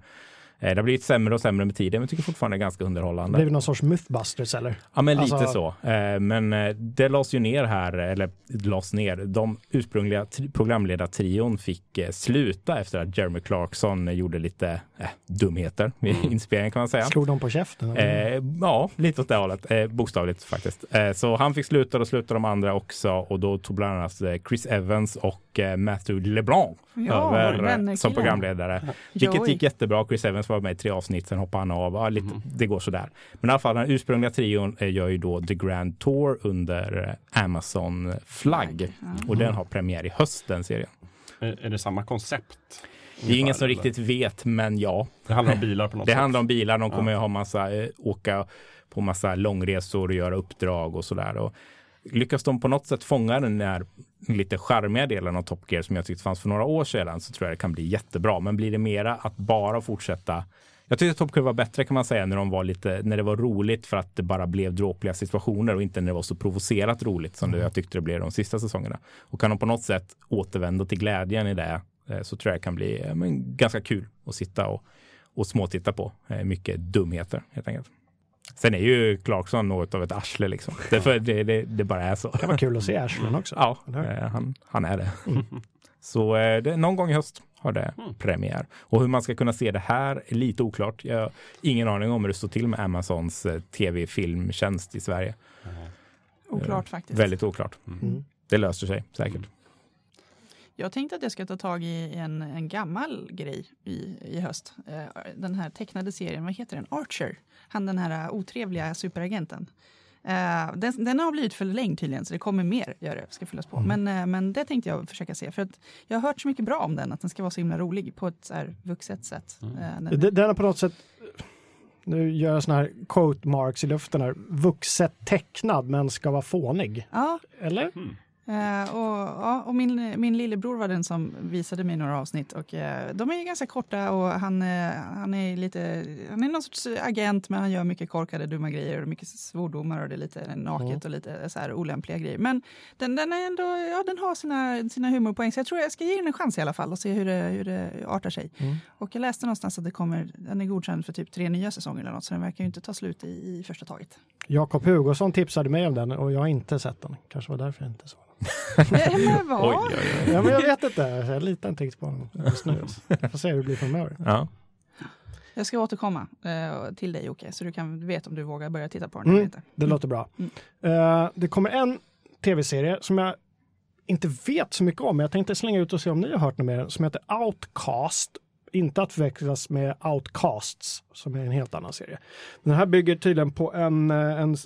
Eh, Det har blivit sämre och sämre med tiden, men jag tycker fortfarande är ganska underhållande. Det någon sorts Mythbusters eller? Ja, men lite Alltså- så. Eh, Men eh, det lades ju ner här, eller lades ner. De ursprungliga tri- programledartrion fick sluta efter att Jeremy Clarkson gjorde lite eh, dumheter i inspelningen kan man säga. Slog de på käften? eller? Eh, ja, lite åt det hållet. Eh, bokstavligt faktiskt. Eh, så han fick sluta, då slutade de andra också och då tog bland annat Chris Evans och Matthew LeBlanc Ja, över som programledare. Vilket gick jättebra. Chris Evans var med i tre avsnitt, sen hoppade han av. Ja, lite, Det går sådär. Men i alla fall, den ursprungliga trion eh, gör ju då The Grand Tour under eh, Amazon-flagg. Och den har premiär i höst, den serien. Är, är det samma koncept? Det är ingen som riktigt vet, men ja. Det handlar om bilar på något Det sätt. handlar om bilar, de Ja. kommer ju ha massa, eh, åka på massa långresor och göra uppdrag och sådär. Och lyckas de på något sätt fånga den där lite charmiga delen av Top Gear som jag tyckte fanns för några år sedan så tror jag det kan bli jättebra. Men blir det mera att bara fortsätta jag tyckte att Top Gear var bättre kan man säga när de var lite, när det var roligt för att det bara blev dråpliga situationer och inte när det var så provocerat roligt som det jag tyckte det blev de sista säsongerna. Och kan de på något sätt återvända till glädjen i det eh, så tror jag det kan bli eh, men, ganska kul att sitta och, och småtitta på. Eh, Mycket dumheter helt enkelt. Sen är ju Clarkson något av ett arsle liksom. Därför det, det, det bara är så. Det kan vara kul att se Ashland också. Ja, eh, han, han är det. Så eh, det, någon gång i höst har det premiär. Och hur man ska kunna se det här är lite oklart. Jag har ingen aning om hur det står till med Amazons eh, tv-filmtjänst i Sverige. Oklart faktiskt. Väldigt oklart. Mm. Det löser sig säkert. Jag tänkte att jag ska ta tag i en, en gammal grej i, i höst. Eh, Den här tecknade serien, vad heter den? Archer. Han den här eh, otrevliga superagenten. Eh, Den, den har blivit förlängd tydligen, så det kommer mer gör det, ska fyllas på. Men, eh, men det tänkte jag försöka se, för att jag har hört så mycket bra om den, att den ska vara så himla rolig på ett så här vuxet sätt. Eh, Den, Den är på något sätt, nu gör jag såna här quote marks i luften här, vuxet tecknad men ska vara fånig. ja, Eller? Eh, och, ja, och min, min lillebror var den som visade mig några avsnitt. Och, eh, de är ganska korta och han, eh, han är lite, han är någon sorts agent men han gör mycket korkade dumma grejer och mycket svordomar och det är lite naket och lite så här olämpliga grejer. Men den, den, är ändå, ja, den har sina, sina humorpoäng så jag tror jag ska ge den en chans i alla fall och se hur det, hur det artar sig. Och jag läste någonstans att det kommer, den är godkänd för typ tre nya säsonger eller något så den verkar ju inte ta slut i, i första taget. Jakob Hugosson tipsade mig om den och jag har inte sett den. Kanske var därför jag inte såg den. Men vad? Oj, oj, oj. Ja, men jag vet inte, jag litar inte riktigt på den just nu. Får se hur det blir framöver. Ja. Jag ska återkomma eh, till dig Jocke, så du kan veta om du vågar börja titta på den Mm. inte. Det låter bra. Eh, det kommer en tv-serie som jag inte vet så mycket om. Men jag tänkte slänga ut och se om ni har hört något mer som heter Outcast. Inte att förväxlas med Outcasts som är en helt annan serie. Den här bygger tydligen på en, eh, en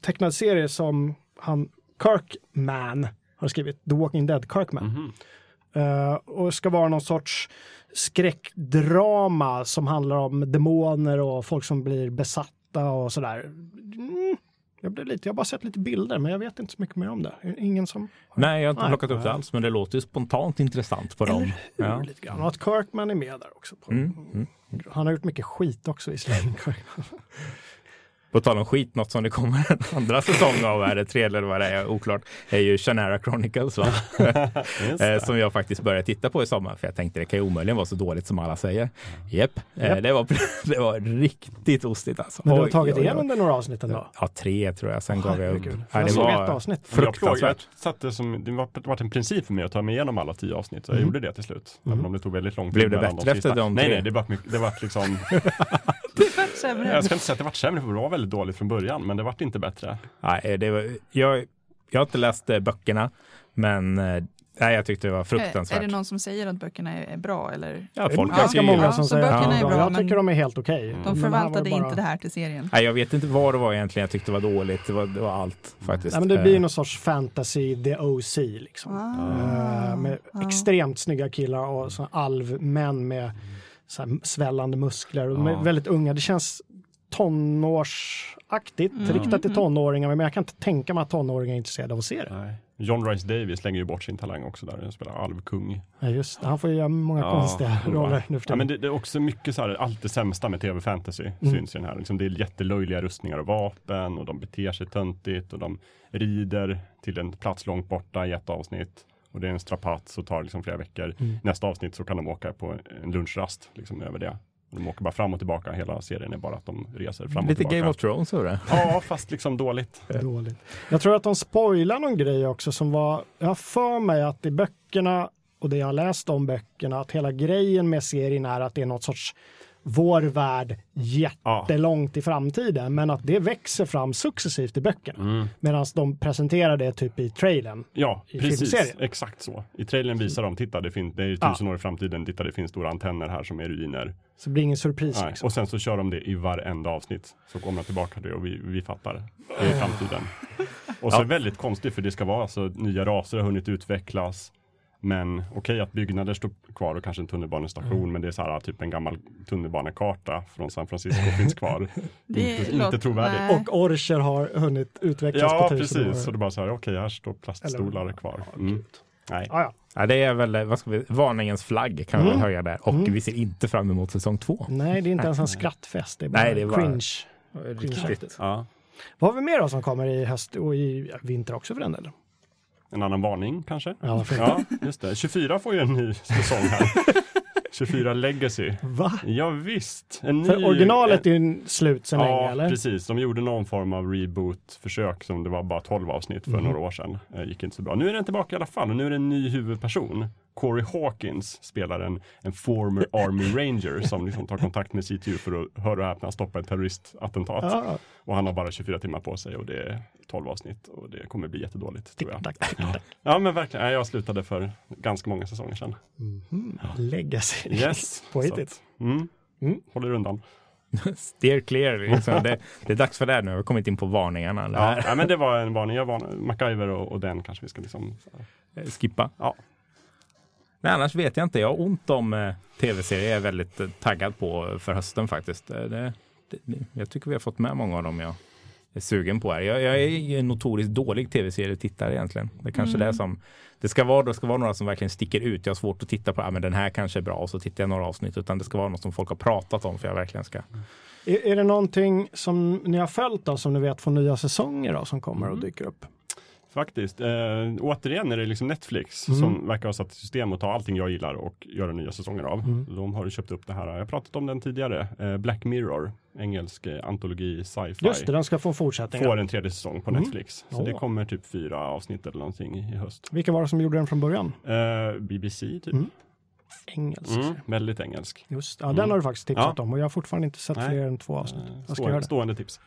tecknad serie som han Kirkman har skrivit. The Walking Dead Kirkman. Eh, och ska vara någon sorts skräckdrama som handlar om demoner och folk som blir besatta och sådär. Mm, jag, blev lite, jag har bara sett lite bilder men jag vet inte så mycket mer om det. Ingen som... Nej, jag har inte Nej. plockat upp det alls, men det låter spontant intressant på dem. Hur? Ja. Lite grann. Och att Kirkman är med där också. På. Mm, mm. Han har gjort mycket skit också i släng. På tal om skit, något som det kommer en andra säsong av, är det tredje eller vad det är, oklart, är ju Shannara Chronicles va? Eh, som jag faktiskt började titta på i sommar för jag tänkte det kan ju omöjligen vara så dåligt som alla säger. Japp, eh, Japp. det, var, det var riktigt ostigt alltså. Men du har tagit igenom det några avsnitt ändå? Ja, tre tror jag, sen gav jag upp. Ja, Jag det såg ett var avsnitt. Jag, frågade, jag fruktansvärt. satte som, det var, det var en princip för mig att ta mig igenom alla tio avsnitt, så jag Mm. gjorde det till slut. Även om det tog väldigt lång tid. Blev det bättre efter sista. de Nej, tre? nej, det var, mycket, det var liksom, Det vart sämre. jag ska inte säga att det var sämre, för det var väldigt dåligt från början, men det var inte bättre. Nej, det var, jag, jag har inte läst eh, böckerna, men eh, nej, jag tyckte det var Är, fruktansvärt. är det någon som säger att böckerna är, bra eller? Ja, Det är folk ganska tycker ju- många Ja, som så säger att böckerna de är bra. Jag tycker de är helt okej. de De här var förvaltade bara- inte det här till serien. Nej, jag vet inte vad det var egentligen jag tyckte var dåligt. Det var, det var allt faktiskt. Nej, men det blir Eh, någon sorts fantasy, the OC liksom. Ah. Eh, med Ja. extremt snygga killar och alvmän med så här svällande muskler. Och Ja. väldigt unga. Det känns tonårsaktigt, Mm. riktat till Mm. tonåringar. Men jag kan inte tänka mig att tonåringar är intresserade av att se det. Nej. John Rice Davis lägger ju bort sin talang också där, han spelar alvkung. Ja, just det. Han får ju göra många Ja, konstiga roller nu för Ja, men det, det är också mycket så här, allt det sämsta med tv-fantasy Mm. syns i den här. Liksom, det är jättelöjliga rustningar och vapen och de beter sig töntigt och de rider till en plats långt borta i ett avsnitt. Och det är en strapats och tar liksom flera veckor. Mm. Nästa avsnitt så kan de åka på en lunchrast liksom över det. De åker bara fram och tillbaka. Hela serien är bara att de reser fram och Lite tillbaka. Game of Thrones det. Ja, fast liksom dåligt. Dåligt. Jag tror att de spoilar någon grej också som var, jag har för mig att i böckerna och det jag har läst om böckerna, att hela grejen med serien är att det är något sorts vår värld Ja. jättelångt i framtiden, men att det växer fram successivt i böckerna. Mm. Medan de presenterar det typ i trailern. Ja, I precis. filmserien. Exakt så. I trailern visar de, titta det, fin- det är ju Ja. tusen år i framtiden, titta det finns stora antenner här som är ruiner. Så det blir ingen surpris. Liksom. Och sen så kör de det i varenda avsnitt. Så kommer de tillbaka till det och vi, vi fattar. Det är framtiden. Och så Ja. väldigt konstigt för det ska vara alltså nya raser har hunnit utvecklas. Men okej att byggnader står kvar och kanske en tunnelbanestation Mm. men det är så här typ en gammal tunnelbanekarta från San Francisco finns kvar. Det inte, inte trovärdigt. nej. Och orcher har hunnit utvecklas Ja på tusen precis, så år. det är bara så här, okej här står plaststolar Eller- kvar. Ja, Mm. Nej. Ja, ja. Ja, det är väl vad ska vi, varningens flagg kan vi Mm. väl höja där. Och Mm. vi ser inte fram emot säsong två. Nej, det är inte ens en skrattfest. Det är bara Nej, det är bara- cringe. Riktigt. Ja. Vad har vi mer då som kommer i höst och i ja, vinter också för den delen? En annan varning kanske? Ja? Ja, just det. 24 får ju en ny säsong här. 24 Legacy. Va? Ja, visst. En ny... För originalet är ju slut sedan Ja, länge, eller? precis. De gjorde någon form av reboot-försök som det var bara 12 avsnitt för Mhm. några år sedan. Eh, gick inte så bra. Nu är den tillbaka i alla fall och nu är det en ny huvudperson. Corey Hawkins spelar en, en former Army Ranger som liksom tar kontakt med CTU för att, hör och häpna, stoppa ett terroristattentat. Ja, Och han har bara 24 timmar på sig och det är 12 avsnitt och det kommer bli jättedåligt tror jag. tick-tack, tick-tack. Ja men verkligen, jag slutade för ganska många säsonger sedan. Mhm. Legacy. Yes. Påhittigt. Så att, Mm. Mm. Håller undan. Steer clear. Liksom. Det, det är dags för det här nu. Vi har kommit in på varningarna. Det Ja, ja, men det var en varning. Jag var MacGyver och, och den kanske vi ska liksom. Eh, Skippa. Ja. Nej, annars vet jag inte. Jag har ont om eh, tv-serier. Jag är väldigt eh, taggad på för hösten faktiskt. Eh, Det, det, jag tycker vi har fått med många av dem jag är sugen på här. Jag, jag är ju en notoriskt dålig tv-serietittare egentligen. Det är kanske Mm. det som det ska vara. Det ska vara några som verkligen sticker ut. Jag har svårt att titta på, ja, men den här kanske är bra och så tittar jag några avsnitt. Utan det ska vara något som folk har pratat om för jag verkligen ska. Är, är det någonting som ni har följt då, som ni vet får nya säsonger då, som kommer och Mm. dyker upp? Faktiskt. Eh, återigen är det liksom Netflix Mm. som verkar ha satt system att ta allting jag gillar och göra nya säsonger av. Mm. De har köpt upp det här. Jag har pratat om den tidigare. Eh, Black Mirror, engelsk eh, antologi sci-fi. Just det, den ska få fortsättning. Får en tredje säsong på Mm. Netflix. Så Åh. det kommer typ fyra avsnitt eller någonting i höst. Vilka var det som gjorde den från början? Eh, BBC typ. Mm. Engelsk. Mm, väldigt engelsk. Just, ja, Mm. den har du faktiskt tipsat Ja. om och jag har fortfarande inte sett Nej. fler än två avsnitt. Eh, Jag ska stående, göra det. stående tips.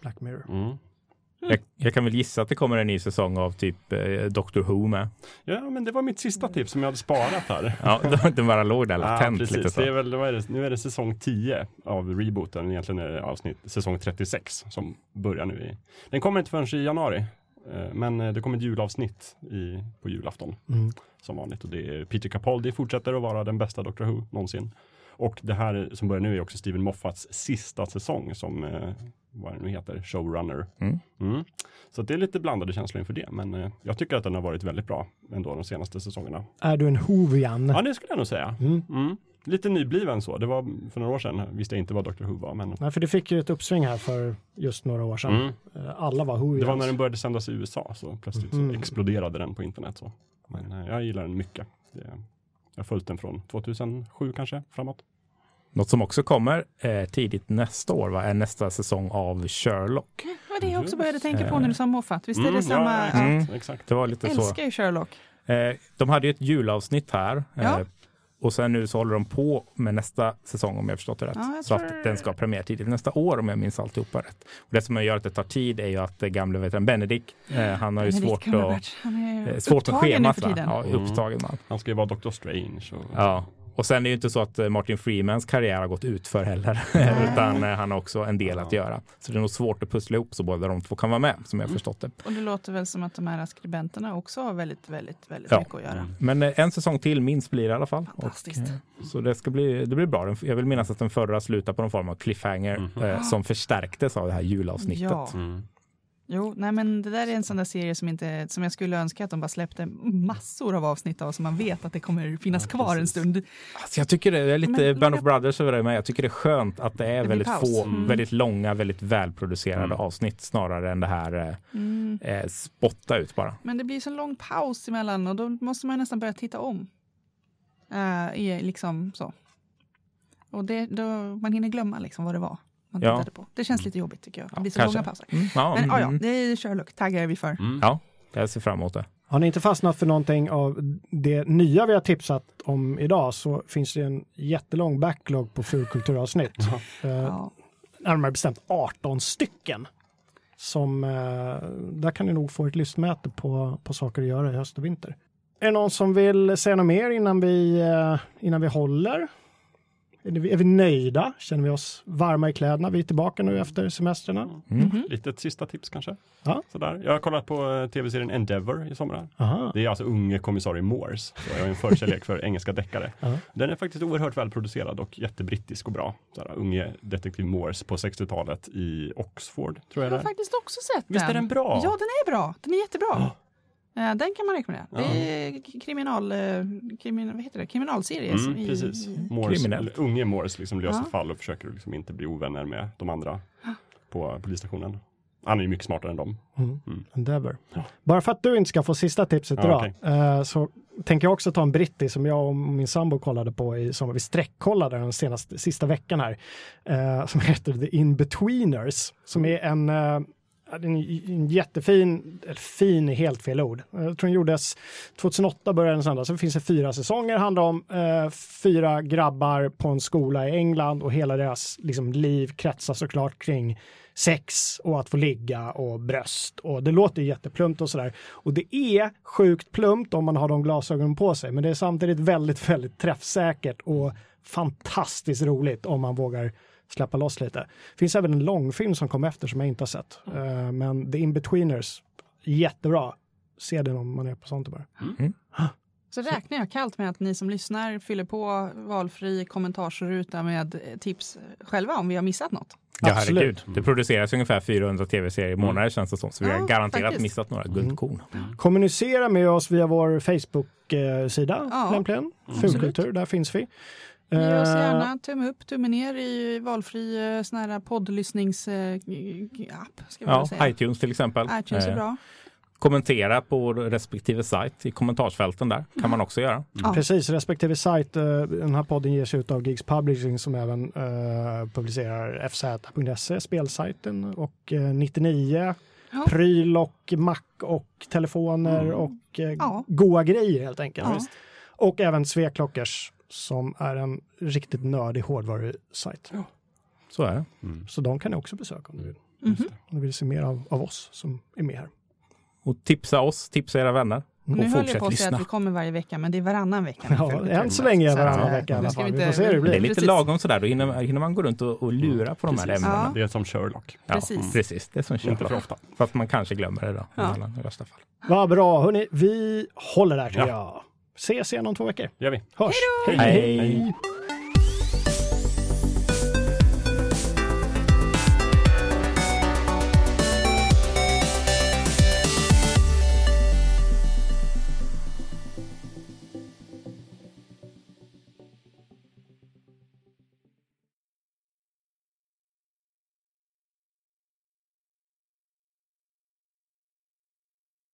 Black Mirror. Mm. Jag, jag kan väl gissa att det kommer en ny säsong av typ eh, Doctor Who med. Ja, men det var mitt sista tips som jag hade sparat här. Ja, de- den bara låg där Ja, latent lite precis. så. Det är väl, är det? Nu är det säsong 10 av rebooten. Egentligen är det avsnitt säsong 36 som börjar nu. I, den kommer inte förrän i januari. Eh, Men eh, det kommer ett julavsnitt i, på julafton Mm. som vanligt. Och det är Peter Capaldi fortsätter att vara den bästa Doctor Who någonsin. Och det här som börjar nu är också Steven Moffats sista säsong som, eh, vad det nu heter, showrunner. Mm. Mm. Så det är lite blandade känslor inför det. Men eh, jag tycker att den har varit väldigt bra ändå de senaste säsongerna. Är du en Hovian? Ja, det skulle jag nog säga. Mm. Mm. Lite nybliven så. Det var för några år sedan visste jag inte vad Dr. Who var. Men Nej, för det fick ju ett uppsving här för just några år sedan. mm. Eh, Alla var Hovians. det var när den började sändas i USA så plötsligt så Mm. exploderade den på internet. Så. Men eh, jag gillar den mycket. Det, jag har följt den från 2007 kanske framåt. Något som också kommer eh, tidigt nästa år va, är nästa säsong av Sherlock. Det var det jag också började tänka på när du sa Moffat. Visst är det Mm, samma? Ja, Ja, exakt, Mm. exakt. Det var lite så. älskar ju Sherlock. Eh, de hade ju ett julavsnitt här. Eh, Ja. och sen nu så håller de på med nästa säsong om jag förstått det rätt. Ja, jag så tror- att den ska ha premiär tidigt nästa år om jag minns alltihopa rätt. Och det som gör att det tar tid är ju att det gamle vet du, Benedict, eh, han har ju svårt, att, Cumberbatch, Han är eh, svårt med schemat. för va? tiden. Ja, Mm. upptagen man. Han ska ju vara Dr. Strange. Och, Ja. Och sen är det ju inte så att eh, Martin Freemans karriär har gått ut för heller, utan eh, han har också en del att göra. Så det är nog svårt att pussla ihop så båda de två kan vara med, som jag har Mm. förstått det. Och det låter väl som att de här skribenterna också har väldigt, väldigt, väldigt Ja. mycket att göra. Mm. Men eh, en säsong till minst blir det i alla fall. Fantastiskt. Och, så det ska bli, det blir bra. Jag vill minnas att den förra slutade på någon form av cliffhanger Mhm. eh, som förstärktes av det här julavsnittet. Ja. Mm. Jo, nej men det där är en sån där serie som, inte, som jag skulle önska att de bara släppte massor av avsnitt av så man vet att det kommer finnas Ja, kvar en stund. Alltså jag tycker det är lite Men Band of Brothers över det, men jag tycker det är skönt att det är blir väldigt få, Mm. väldigt långa, väldigt välproducerade Mm. avsnitt snarare än det här eh, Mm. eh, spotta ut bara. Men det blir så lång paus emellan och då måste man nästan börja titta om. Uh, i, liksom så. Och det, då, man hinner glömma liksom vad det var man Ja. tittade på. Det känns lite jobbigt tycker jag. Det blir så kanske. långa pauser. Mm, ja, Men ja, ja, mm. det är Sherlock. Taggar vi för. Mm. ja, jag ser fram emot det. Har ni inte fastnat för någonting av det nya vi har tipsat om idag så finns det en jättelång backlog på fulkulturavsnitt. Eh, Ja. närmare bestämt 18 stycken. Som, eh, där kan ni nog få ett lystmäte på, på saker att göra i höst och vinter. Är det någon som vill säga något mer innan vi, eh, innan vi håller? Är vi, är vi nöjda? Känner vi oss varma i kläderna? Vi är tillbaka nu efter semestrarna. Mm. Mhm. Lite ett sista tips kanske. Ja. Sådär. Jag har kollat på eh, tv-serien Endeavour i somras. Aha. Det är alltså unge kommissarie Morse. Så jag har en förkärlek för engelska deckare. Ja. Den är faktiskt oerhört välproducerad och jättebrittisk och bra. Sådär, unge detektiv Morse på 60-talet i Oxford, tror Jag jag har faktiskt också sett Visst är den bra? Ja, den är bra. Den är jättebra. Eh, Den kan man rekommendera. Ja. Det är kriminal, eh, krimin, vad heter det? kriminalserie. Mm, som i- precis. i- Morse, Kriminellt. unge Morse liksom löser Ja. fall och försöker liksom inte bli ovänner med de andra på polisstationen. Han är ju mycket smartare än dem. Mm. Mm. Endeavor. Ja. Bara för att du inte ska få sista tipset Ja, idag okej. eh, så tänker jag också ta en brittig som jag och min sambo kollade på i sommar. Vi sträckkollade den senaste, sista veckan här. som heter The In-Betweeners. Som är en, en, en jättefin, eller fin är helt fel ord. Jag tror den gjordes 2008 började den sändas. Så finns det fyra säsonger. handlar om eh, fyra grabbar på en skola i England och hela deras liksom, liv kretsar såklart kring sex och att få ligga och bröst. Och det låter jätteplumpt och sådär. Och det är sjukt plumpt om man har de glasögonen på sig. Men det är samtidigt väldigt, väldigt träffsäkert och fantastiskt roligt om man vågar släppa loss lite. Det finns även en långfilm som kom efter som jag inte har sett. Eh, men The In-Betweeners, jättebra. Se den om man är på sånt humör. Så räknar jag kallt med att ni som lyssnar fyller på valfri kommentarsruta med eh, tips själva om vi har missat något. Ja, Absolut. herregud. Det produceras ungefär 400 tv-serier i månaden känns det som, så vi har Ja, garanterat faktiskt. missat några guldkorn. Kommunicera med oss via vår Facebook-sida Ja, lämpligen. Fulkultur, där finns vi. Ge oss Eh, gärna tumme upp, tumme ner i valfri eh, sån här poddlyssningsapp. Ska vi Ja, säga. iTunes till exempel. iTunes är Eh, bra. Kommentera på respektive sajt i kommentarsfälten där kan man också göra. Ja. Precis, respektive sajt. eh, Den här podden ges ut av Gigs Publishing som även eh, publicerar fz.se, spelsajten och eh, 99, Ja. pryl och Mac och telefoner Mm. och eh, Ja. goa grejer helt enkelt. Ja. Och även Sveklockers som är en riktigt nördig hårdvarusajt. Så är det. Mm. Så de kan ni också besöka om ni vill. Mhm. Om ni vill se mer av, av oss som är med här. Och tipsa oss, tipsa era vänner. Nu Och höll jag på att säga att vi kommer varje vecka, men det är varannan vecka. nu Ja, än så länge är varannan vecka i alla nu fall. vi får se hur det blir. Det är lite Precis. lagom sådär, då hinner, hinner man gå runt och, och lura på de här ämnena. Ja. Det är som Sherlock. Ja, Precis. precis. Det är som Inte för Sherlock. ofta. Fast man kanske glömmer det då. Ja. I värsta fall. Vad bra, hörni. Vi håller där tycker Ja. jag. Ses igen om två veckor. gör vi. Hörs. Hej då! hej. Hej. hej.